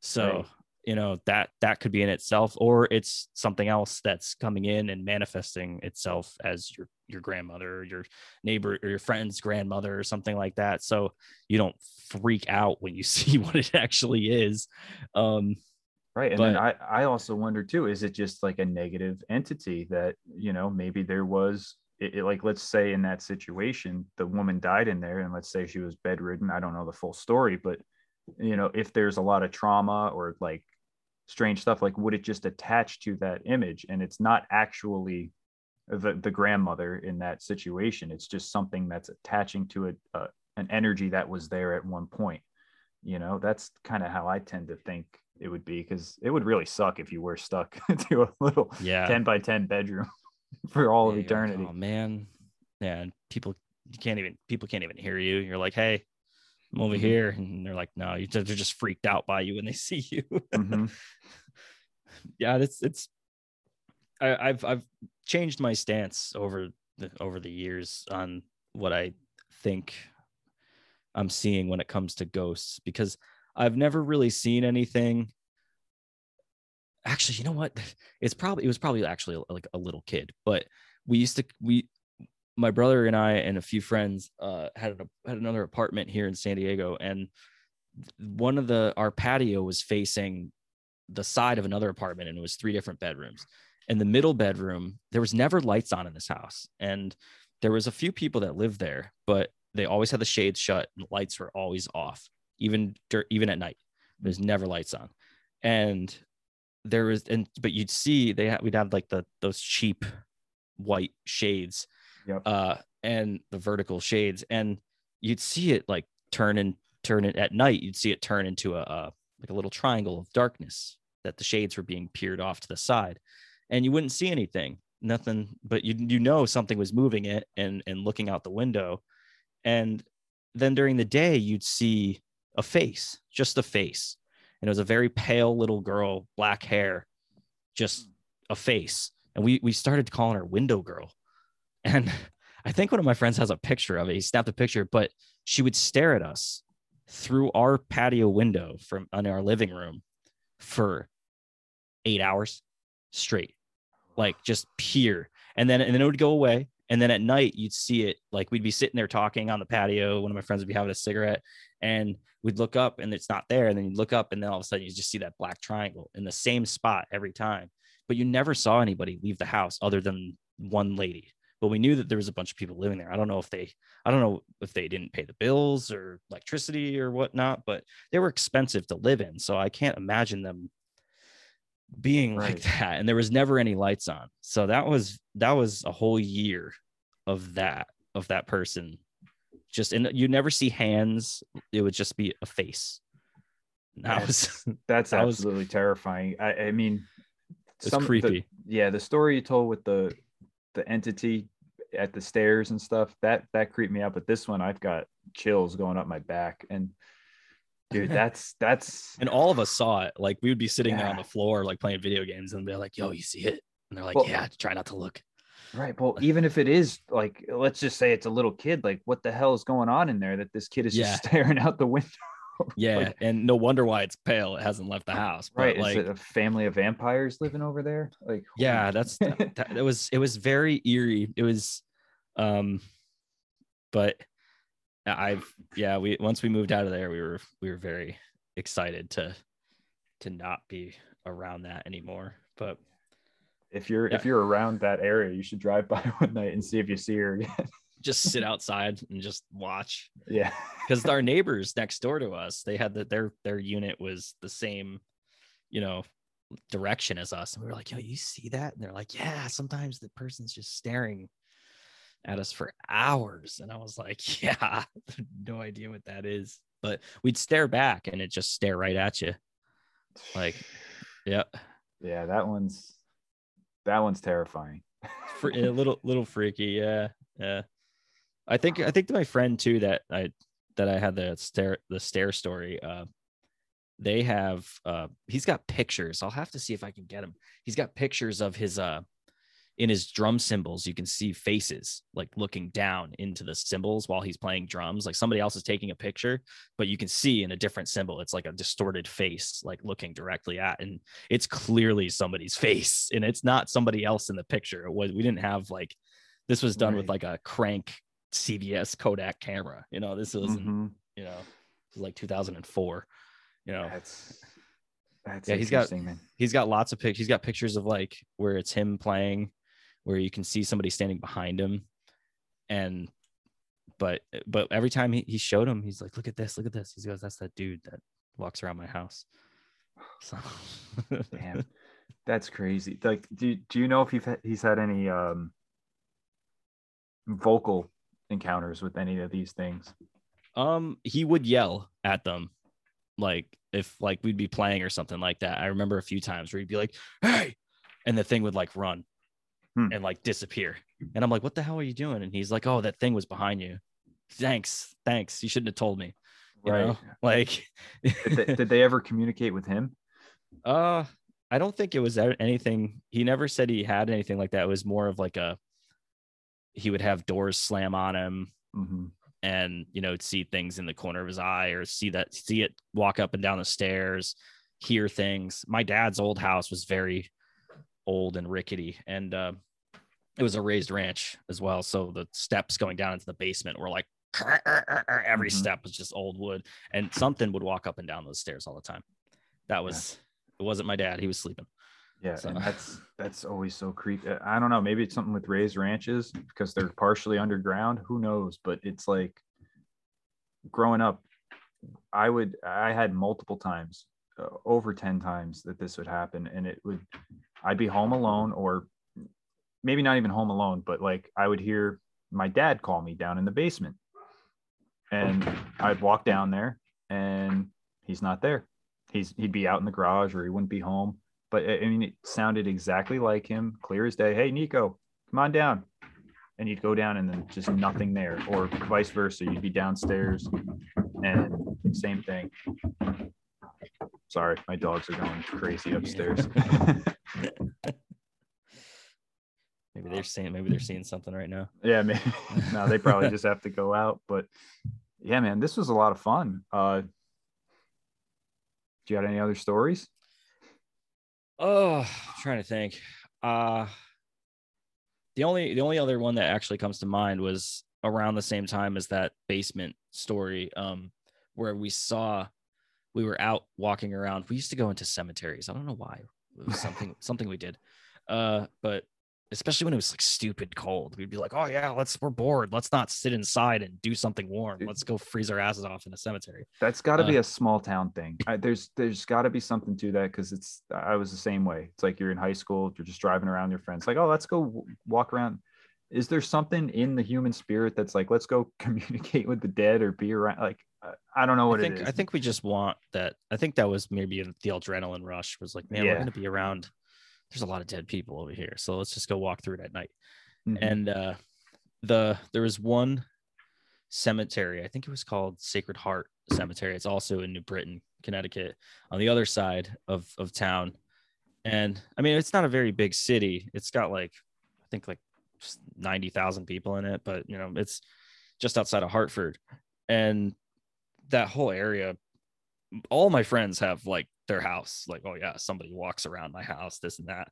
so right. you know that that could be in itself or it's something else that's coming in and manifesting itself as your your grandmother or your neighbor or your friend's grandmother or something like that so you don't freak out when you see what it actually is um Right. And But- then I, I also wonder too, is it just like a negative entity that, you know, maybe there was it, it- like let's say in that situation, the woman died in there and let's say she was bedridden. I don't know the full story, but you know, if there's a lot of trauma or like strange stuff, like would it just attach to that image? And it's not actually the, the grandmother in that situation. It's just something that's attaching to it, uh, an energy that was there at one point. You know, that's kind of how I tend to think it would be because it would really suck if you were stuck to a little yeah 10 by 10 bedroom for all of Yeah, like, eternity. oh man yeah and people you can't even people can't even hear you you're like hey i'm over Mhm. here and they're like no you they're just freaked out by you when they see you Mhm. yeah it's it's I, I've I've changed my stance over the over the years on what I think I'm seeing when it comes to ghosts because I've never really seen anything. Actually, you know what? It's probably it was probably actually like a little kid, but we used to we my brother and I and a few friends uh, had had another apartment here in San Diego, and one of the our patio was facing the side of another apartment, and it was three different bedrooms. And the middle bedroom, there was never lights on in this house, and there was a few people that lived there, but they always had the shades shut and the lights were always off, even even at night. There's never lights on, and there was and but you'd see they had we'd have like the those cheap white shades Yep. uh and the vertical shades and you'd see it like turn and turn it at night you'd see it turn into a, a like a little triangle of darkness that the shades were being peered off to the side and you wouldn't see anything nothing but you you know something was moving it and and looking out the window and then during the day you'd see a face just a face and it was a very pale little girl black hair just hmm. a face. And we we started calling her window girl. And i think one of my friends has a picture of it. He snapped a picture but she would stare at us through our patio window from in our living room for eight hours straight like just peer and then and then it would go away and then at night you'd see it like we'd be sitting there talking on the patio one of my friends would be having a cigarette and we'd look up and it's not there and then you'd look up and then all of a sudden you just see that black triangle in the same spot every time. But you never saw anybody leave the house other than one lady. But we knew that there was a bunch of people living there. I don't know if they i don't know if they didn't pay the bills or electricity or whatnot but they were expensive to live in. So i can't imagine them being like that and there was never any lights on so that was that was a whole year of that of that person just and you never see hands it would just be a face that was That's That was- absolutely terrifying. I, I mean, It's the- creepy. yeah, the story you told with the the entity at the stairs and stuff that that creeped me out. But this one, I've got chills going up my back, and dude, that's that's and all of us saw it like we would be sitting there on the floor like playing video games and be like yo you see it and they're like Well- yeah try not to look right. Well, even if it is like, let's just say it's a little kid, like, what the hell is going on in there that this kid is Yeah. just staring out the window? yeah Like, and no wonder why it's pale it hasn't left the house but right? like is it a family of vampires living over there? Like, yeah that's that, that- it was it was very eerie it was um but Uh, i've yeah we once we moved out of there we were we were very excited to to not be around that anymore but if you're Yeah. if you're around that area, you should drive by one night and see if you see her again. just sit outside and just watch yeah. because our neighbors next door to us they had that their their unit was the same you know direction as us and we were like yo you see that and they're like yeah sometimes the person's just staring at us for hours and i was like yeah no idea what that is. But we'd stare back and it just stare right at you. Like yeah yeah, that one's that one's terrifying. a little little freaky yeah yeah. I think i think to my friend too that i that i had the stare the stare story uh they have uh he's got pictures. I'll have to see if i can get him. He's got pictures of his uh in his drum cymbals, you can see faces like looking down into the cymbals while he's playing drums. Like somebody else is taking a picture, but you can see in a different cymbal it's like a distorted face, like looking directly at, and it's clearly somebody's face, and it's not somebody else in the picture. It was we didn't have like this was done with like a crank CVS Kodak camera. You know, this was Mhm. you know was like 2004. You know, That's that's Yeah, he's got- man. he's got lots of pics. He's got pictures of like where it's him playing, where you can see somebody standing behind him, and but but every time he, he showed him, he's like, "Look at this, look at this." He goes, "That's that dude that walks around my house." So Damn, that's crazy. Like, do do you know if he's had, he's had any um vocal encounters with any of these things? um, he would yell at them, like if like we'd be playing or something like that. I remember a few times where he'd be like, "Hey," and the thing would like run Hmm. and like disappear, and I'm like, "What the hell are you doing?" And he's like, "Oh, that thing was behind you." Thanks, thanks. You shouldn't have told me. You know, like, Did they, did they ever communicate with him? uh, I don't think it was anything. He never said he had anything like that. It was more of like a. He would have doors slam on him, hmm and you know see things in the corner of his eye or see that see it walk up and down the stairs hear things my dad's old house was very old and rickety and uh, it was a raised ranch as well so the steps going down into the basement were like every Mhm. step was just old wood and something would walk up and down those stairs all the time that was it wasn't my dad he was sleeping Yeah, So- and that's that's always so creepy. I don't know. Maybe it's something with raised ranches because they're partially underground. Who knows? But it's like growing up, I would I had multiple times, uh, Uh, over ten times that this would happen, and it would I'd be home alone, or maybe not even home alone, but like I would hear my dad call me down in the basement, and I'd walk down there, and he's not there. He's he'd be out in the garage, or he wouldn't be home but I I mean, it sounded exactly like him, clear as day. Hey, Nico, come on down. And you'd go down and then just nothing there, or vice versa. You'd be downstairs and same thing. Sorry, my dogs are going crazy upstairs. maybe they're seeing maybe they're seeing something right now yeah, man. no, they probably just have to go out. But yeah, man, this was a lot of fun. Uh, do you got any other stories? Oh, I'm trying to think. Uh the only the only other one that actually comes to mind was around the same time as that basement story, um, where we saw we were out walking around. We used to go into cemeteries. I don't know why. It was something something we did. Uh, but especially when it was like stupid cold, we'd be like, "Oh yeah, let's we're bored. Let's not sit inside and do something warm. Dude. Let's go freeze our asses off in a cemetery." That's got to be Uh, a small town thing. I, there's there's got to be something to that because it's I was the same way. It's like you're in high school, you're just driving around your friends, like oh let's go walk around. Is there something in the human spirit that's like let's go communicate with the dead or be around? Like I- don't know what I think it is. I think we just want that. I think that was maybe the adrenaline rush was like, man, we're gonna be around. There's a lot of dead people over here, so let's just go walk through it at night. Mhm. And uh, the there was one cemetery. I think it was called Sacred Heart Cemetery. It's also in New Britain, Connecticut, on the other side of of town. And I mean, it's not a very big city. It's got like I think like ninety thousand people in it, but you know, it's just outside of Hartford, and that whole area. All my friends have like their house. Like, oh yeah, somebody walks around my house, this and that.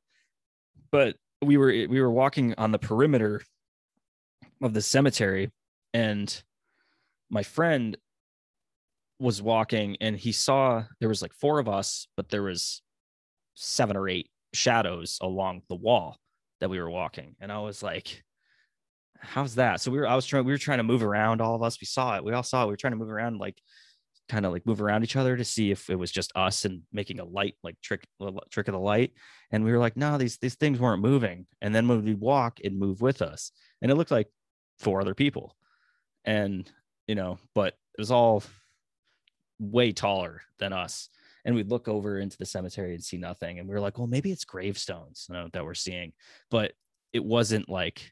But we were we were walking on the perimeter of the cemetery and my friend was walking and he saw there was like four of us but there was seven or eight shadows along the wall that we were walking and i was like how's that? So we were i was trying we were trying to move around all of us. We saw it. We all saw it. We were trying to move around like kind of like move around each other to see if it was just us and making a light like trick trick of the light. And we were like no these these things weren't moving. And then when we walk it moved with us. And it looked like four other people. And you know but it was all way taller than us. And we'd look over into the cemetery and see nothing. And we were like well maybe it's gravestones you know, that we're seeing. But it wasn't like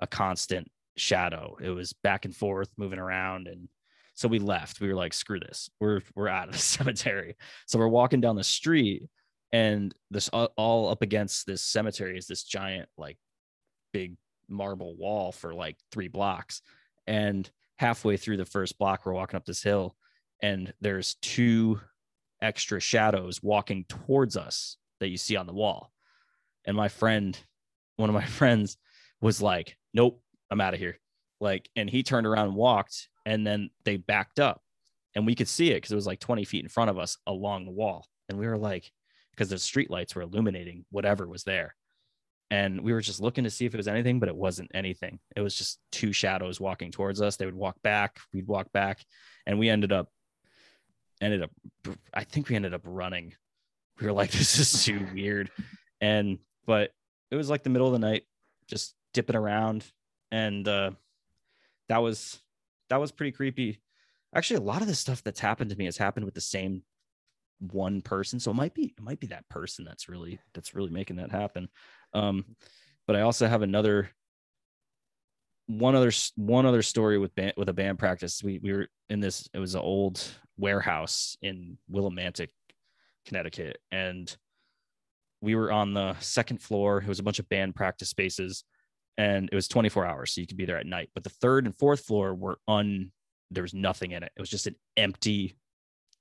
a constant shadow. It was back and forth moving around and so we left. We were like screw this. We're we're out of the cemetery. So we're walking down the street and this all, up against this cemetery is this giant like big marble wall for like three blocks. And halfway through the first block we're walking up this hill and there's two extra shadows walking towards us that you see on the wall. And my friend one of my friends was like nope i'm out of here. Like and he turned around and walked and then they backed up and we could see it because it was like 20 feet in front of us along the wall and we were like because the street lights were illuminating whatever was there and we were just looking to see if it was anything but it wasn't anything. It was just two shadows walking towards us. They would walk back we'd walk back and we ended up ended up i think we ended up running. We were like this is too weird. And but it was like the middle of the night just dipping around. And uh that was that was pretty creepy. Actually a lot of the stuff that's happened to me has happened with the same one person. So it might be it might be that person that's really that's really making that happen. Um but i also have another one other one other story with band, with a band practice. We we were in this it was an old warehouse in willimantic connecticut. And we were on the second floor. It was a bunch of band practice spaces and it was 24 hours so you could be there at night but the third and fourth floor were un there was nothing in it. It was just an empty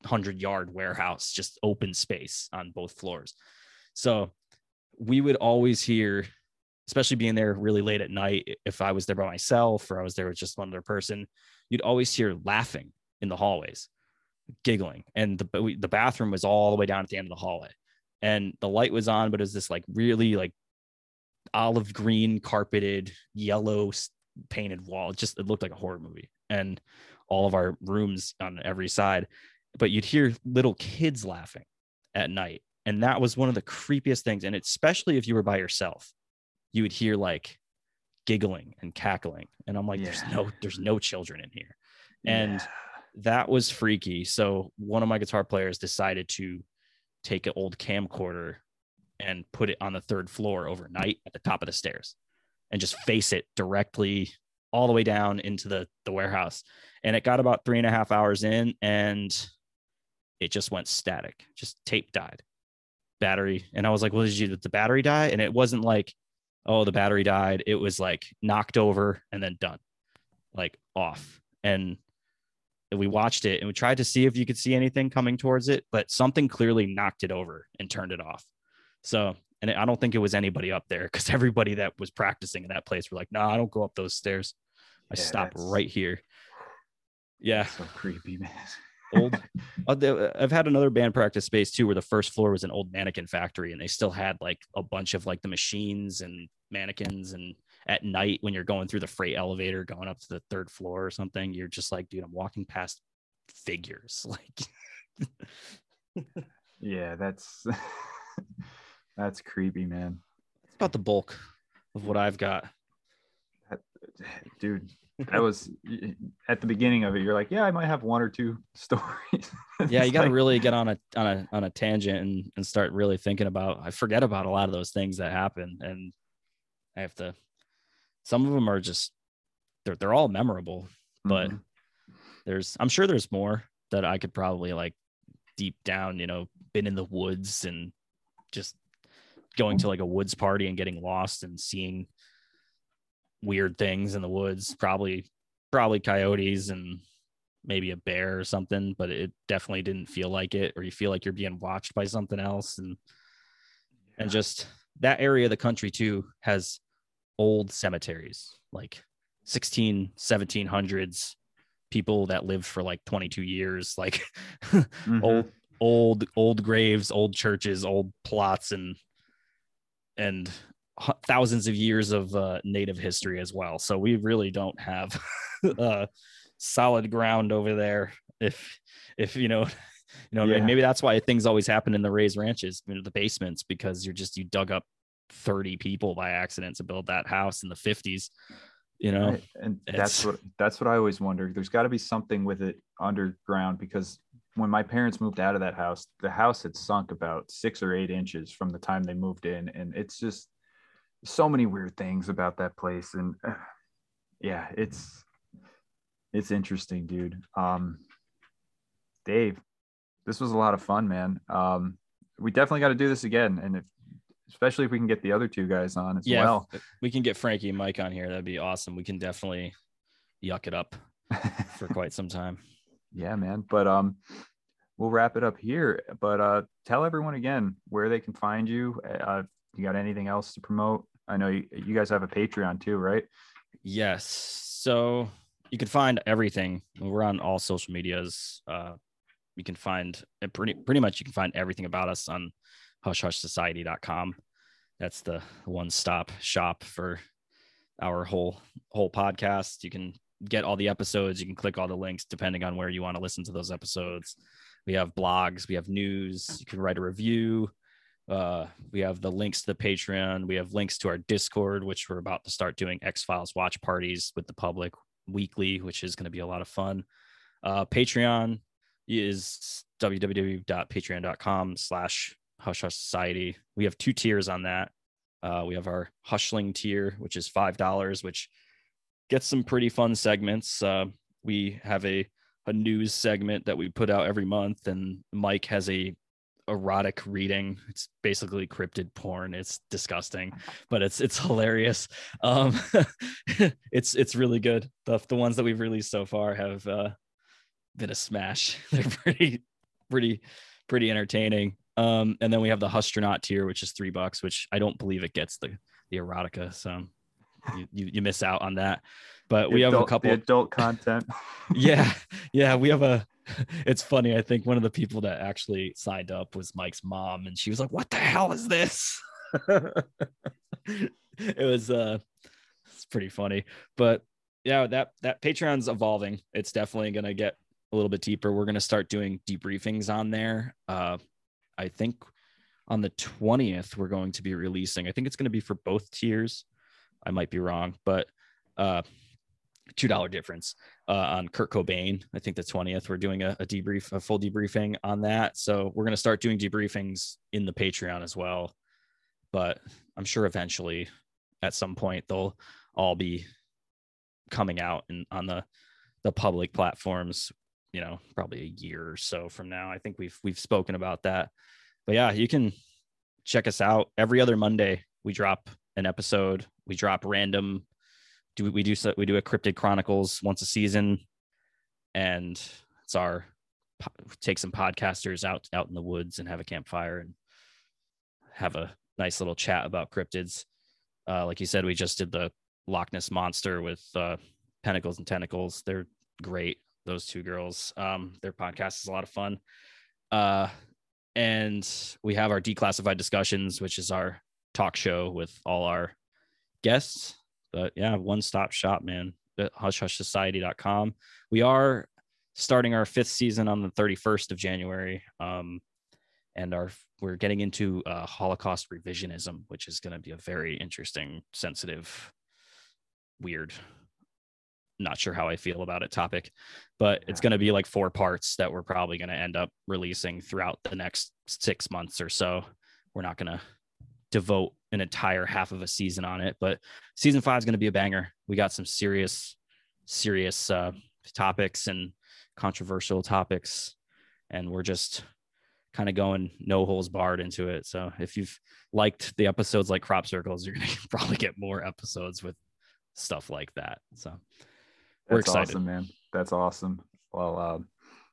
100 yard warehouse just open space on both floors. So we would always hear especially being there really late at night if i was there by myself or i was there with just one other person you'd always hear laughing in the hallways giggling and the, the bathroom was all the way down at the end of the hallway. And the light was on but it was this like really like olive green carpeted yellow painted wall. It just it looked like a horror movie. And all of our rooms on every side but you'd hear little kids laughing at night. And that was one of the creepiest things. And especially if you were by yourself you would hear like giggling and cackling. And i'm like yeah. there's no there's no children in here. And yeah. that was freaky. So one of my guitar players decided to take an old camcorder and put it on the third floor overnight at the top of the stairs and just face it directly all the way down into the the warehouse. And it got about three and a half hours in and it just went static just tape died. Battery and i was like well did you did the battery die? And it wasn't like oh the battery died. It was like knocked over and then done like off. And we watched it and we tried to see if you could see anything coming towards it but something clearly knocked it over and turned it off so and i don't think it was anybody up there because everybody that was practicing in that place were like no nah, i don't go up those stairs. I yeah, stop right here. Yeah. so creepy man. Old uh, i've had another band practice space too where the first floor was an old mannequin factory and they still had like a bunch of like the machines and mannequins and at night when you're going through the freight elevator going up to the third floor or something you're just like dude i'm walking past figures. Like yeah that's that's creepy man. It's about the bulk of what i've got. That, dude that was at the beginning of it you're like yeah i might have one or two stories. Yeah you got to like, really get on a on a on a tangent and and start really thinking about i forget about a lot of those things that happen and i have to some of them are just they're they're all memorable but mm-hmm. there's i'm sure there's more that i could probably like deep down you know been in the woods and just going to like a woods party and getting lost and seeing weird things in the woods, probably probably coyotes and maybe a bear or something, but it definitely didn't feel like it or you feel like you're being watched by something else and yeah. and just that area of the country too has old cemeteries like 16 1700s people that lived for like 22 years like mm-hmm. old old old graves old churches old plots and and thousands of years of uh, native history as well. So we really don't have uh, solid ground over there. If if you know, you know, yeah. maybe that's why things always happen in the raised ranches, you know, the basements, because you're just you dug up 30 people by accident to build that house in the 50s. You know, right. and that's what that's what I always wondered. There's got to be something with it underground because when my parents moved out of that house, the house had sunk about six or eight inches from the time they moved in, and it's just so many weird things about that place and uh, yeah it's it's interesting dude um dave this was a lot of fun man um we definitely got to do this again, and if especially if we can get the other two guys on as Yeah, well. we can get Frankie and Mike on here. That'd be awesome. We can definitely yuck it up for quite some time. Yeah, man. But um, we'll wrap it up here. But uh, tell everyone again where they can find you. Uh, you got anything else to promote? I know you, you guys have a Patreon too, right? Yes. So you can find everything. We're on all social medias. Uh, you can find uh, pretty pretty much you can find everything about us on hushhushsociety.com. That's the one stop shop for our whole whole podcast. You can get all the episodes. You can click all the links depending on where you want to listen to those episodes. We have blogs. We have news. You can write a review. Uh, we have the links to the Patreon. We have links to our Discord, which we're about to start doing X Files watch parties with the public weekly, which is going to be a lot of fun. Uh, Patreon is www.patreon.com slash hush hush society. We have two tiers on that. Uh, we have our hushling tier, which is five dollars, which gets some pretty fun segments. Uh, we have a a news segment that we put out every month, and Mike has a erotic reading. It's basically cryptid porn. It's disgusting, but it's it's hilarious. Um, it's it's really good. The the ones that we've released so far have uh, been a smash. They're pretty pretty pretty entertaining. Um, and then we have the Hushtronaut tier, which is three bucks, which I don't believe it gets the the erotica. So you, you, you miss out on that. But we The have a couple adult content. yeah yeah we have a it's funny i think one of the people that actually signed up was mike's mom and she was like what the hell is this? It was uh it's pretty funny. But yeah that that patreon's evolving. It's definitely gonna get a little bit deeper. We're gonna start doing debriefings on there. Uh i think on the 20th we're going to be releasing i think it's going to be for both tiers i might be wrong but uh two dollar difference uh, on Kurt Cobain. I think the 20th, we're doing a, a debrief, a full debriefing on that. So we're going to start doing debriefings in the Patreon as well. But I'm sure eventually at some point they'll all be coming out and on the, the public platforms, you know, probably a year or so from now. I think we've, we've spoken about that, but yeah, you can check us out every other Monday. We drop an episode, we drop random do we do so we do a cryptid chronicles once a season. And it's our take some podcasters out out in the woods and have a campfire and have a nice little chat about cryptids. Uh, like you said we just did the loch ness monster with uh, pentacles and tentacles. They're great those two girls. Um, their podcast is a lot of fun. Uh, and we have our declassified discussions which is our talk show with all our guests but yeah, one stop shop, man. Hushhushsociety.com. We are starting our fifth season on the 31st of January. Um, and our we're getting into uh, Holocaust revisionism, which is going to be a very interesting, sensitive, weird. Not sure how I feel about it topic, but it's going to be like four parts that we're probably going to end up releasing throughout the next six months or so. We're not going to devote an entire half of a season on it, but season five is going to be a banger. We got some serious, serious uh, topics and controversial topics, and we're just kind of going no holes barred into it. So if you've liked the episodes like crop circles, you're going to probably get more episodes with stuff like that. So we're That's excited. awesome, man. That's awesome. Well, um,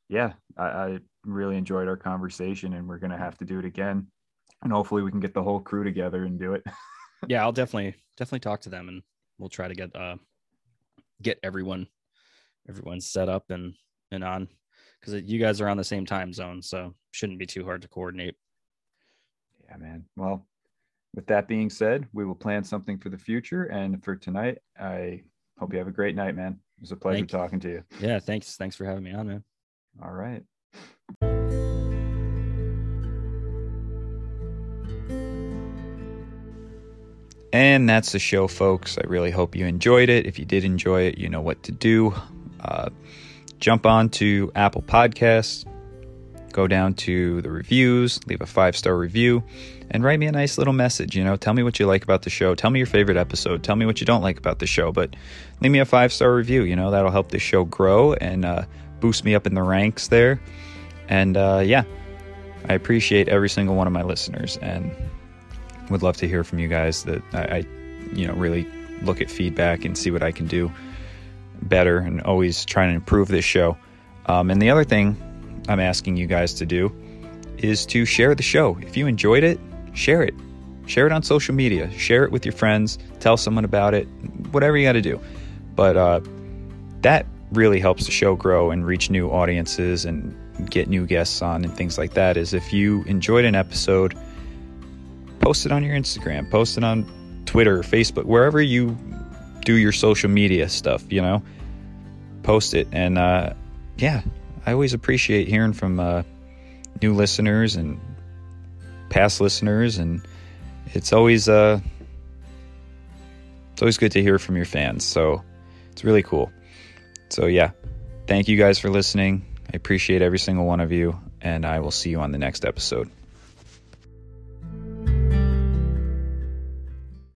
yeah, I, I really enjoyed our conversation, and we're gonna have to do it again. And hopefully, we can get the whole crew together and do it. yeah, I'll definitely definitely talk to them and we'll try to get uh get everyone everyone set up and and on because you guys are on the same time zone, so shouldn't be too hard to coordinate. Yeah, man. Well, with that being said, we will plan something for the future. And for tonight, I hope you have a great night, man. It was a pleasure Thank talking to you. Yeah, thanks. Thanks for having me on, man. All right. And that's the show, folks. I really hope you enjoyed it. If you did enjoy it, you know what to do. Uh, jump on to Apple Podcasts, go down to the reviews, leave a five star review, and write me a nice little message. You know, tell me what you like about the show. Tell me your favorite episode. Tell me what you don't like about the show. But leave me a five star review. You know, that'll help the show grow and uh, boost me up in the ranks there. And uh, yeah, I appreciate every single one of my listeners and would love to hear from you guys that I, I you know, really look at feedback and see what I can do better and always trying to improve this show. Um, and the other thing I'm asking you guys to do is to share the show. If you enjoyed it, share it. Share it on social media. Share it with your friends. Tell someone about it. Whatever you got to do. But uh, that really helps the show grow and reach new audiences and get new guests on and things like that. Is if you enjoyed an episode, post it on your Instagram, post it on Twitter, Facebook, wherever you do your social media stuff, you know, post it. And uh, yeah, I always appreciate hearing from uh, new listeners and past listeners, and it's always uh, it's always good to hear from your fans. So it's really cool. So yeah, thank you guys for listening. I appreciate every single one of you, and I will see you on the next episode.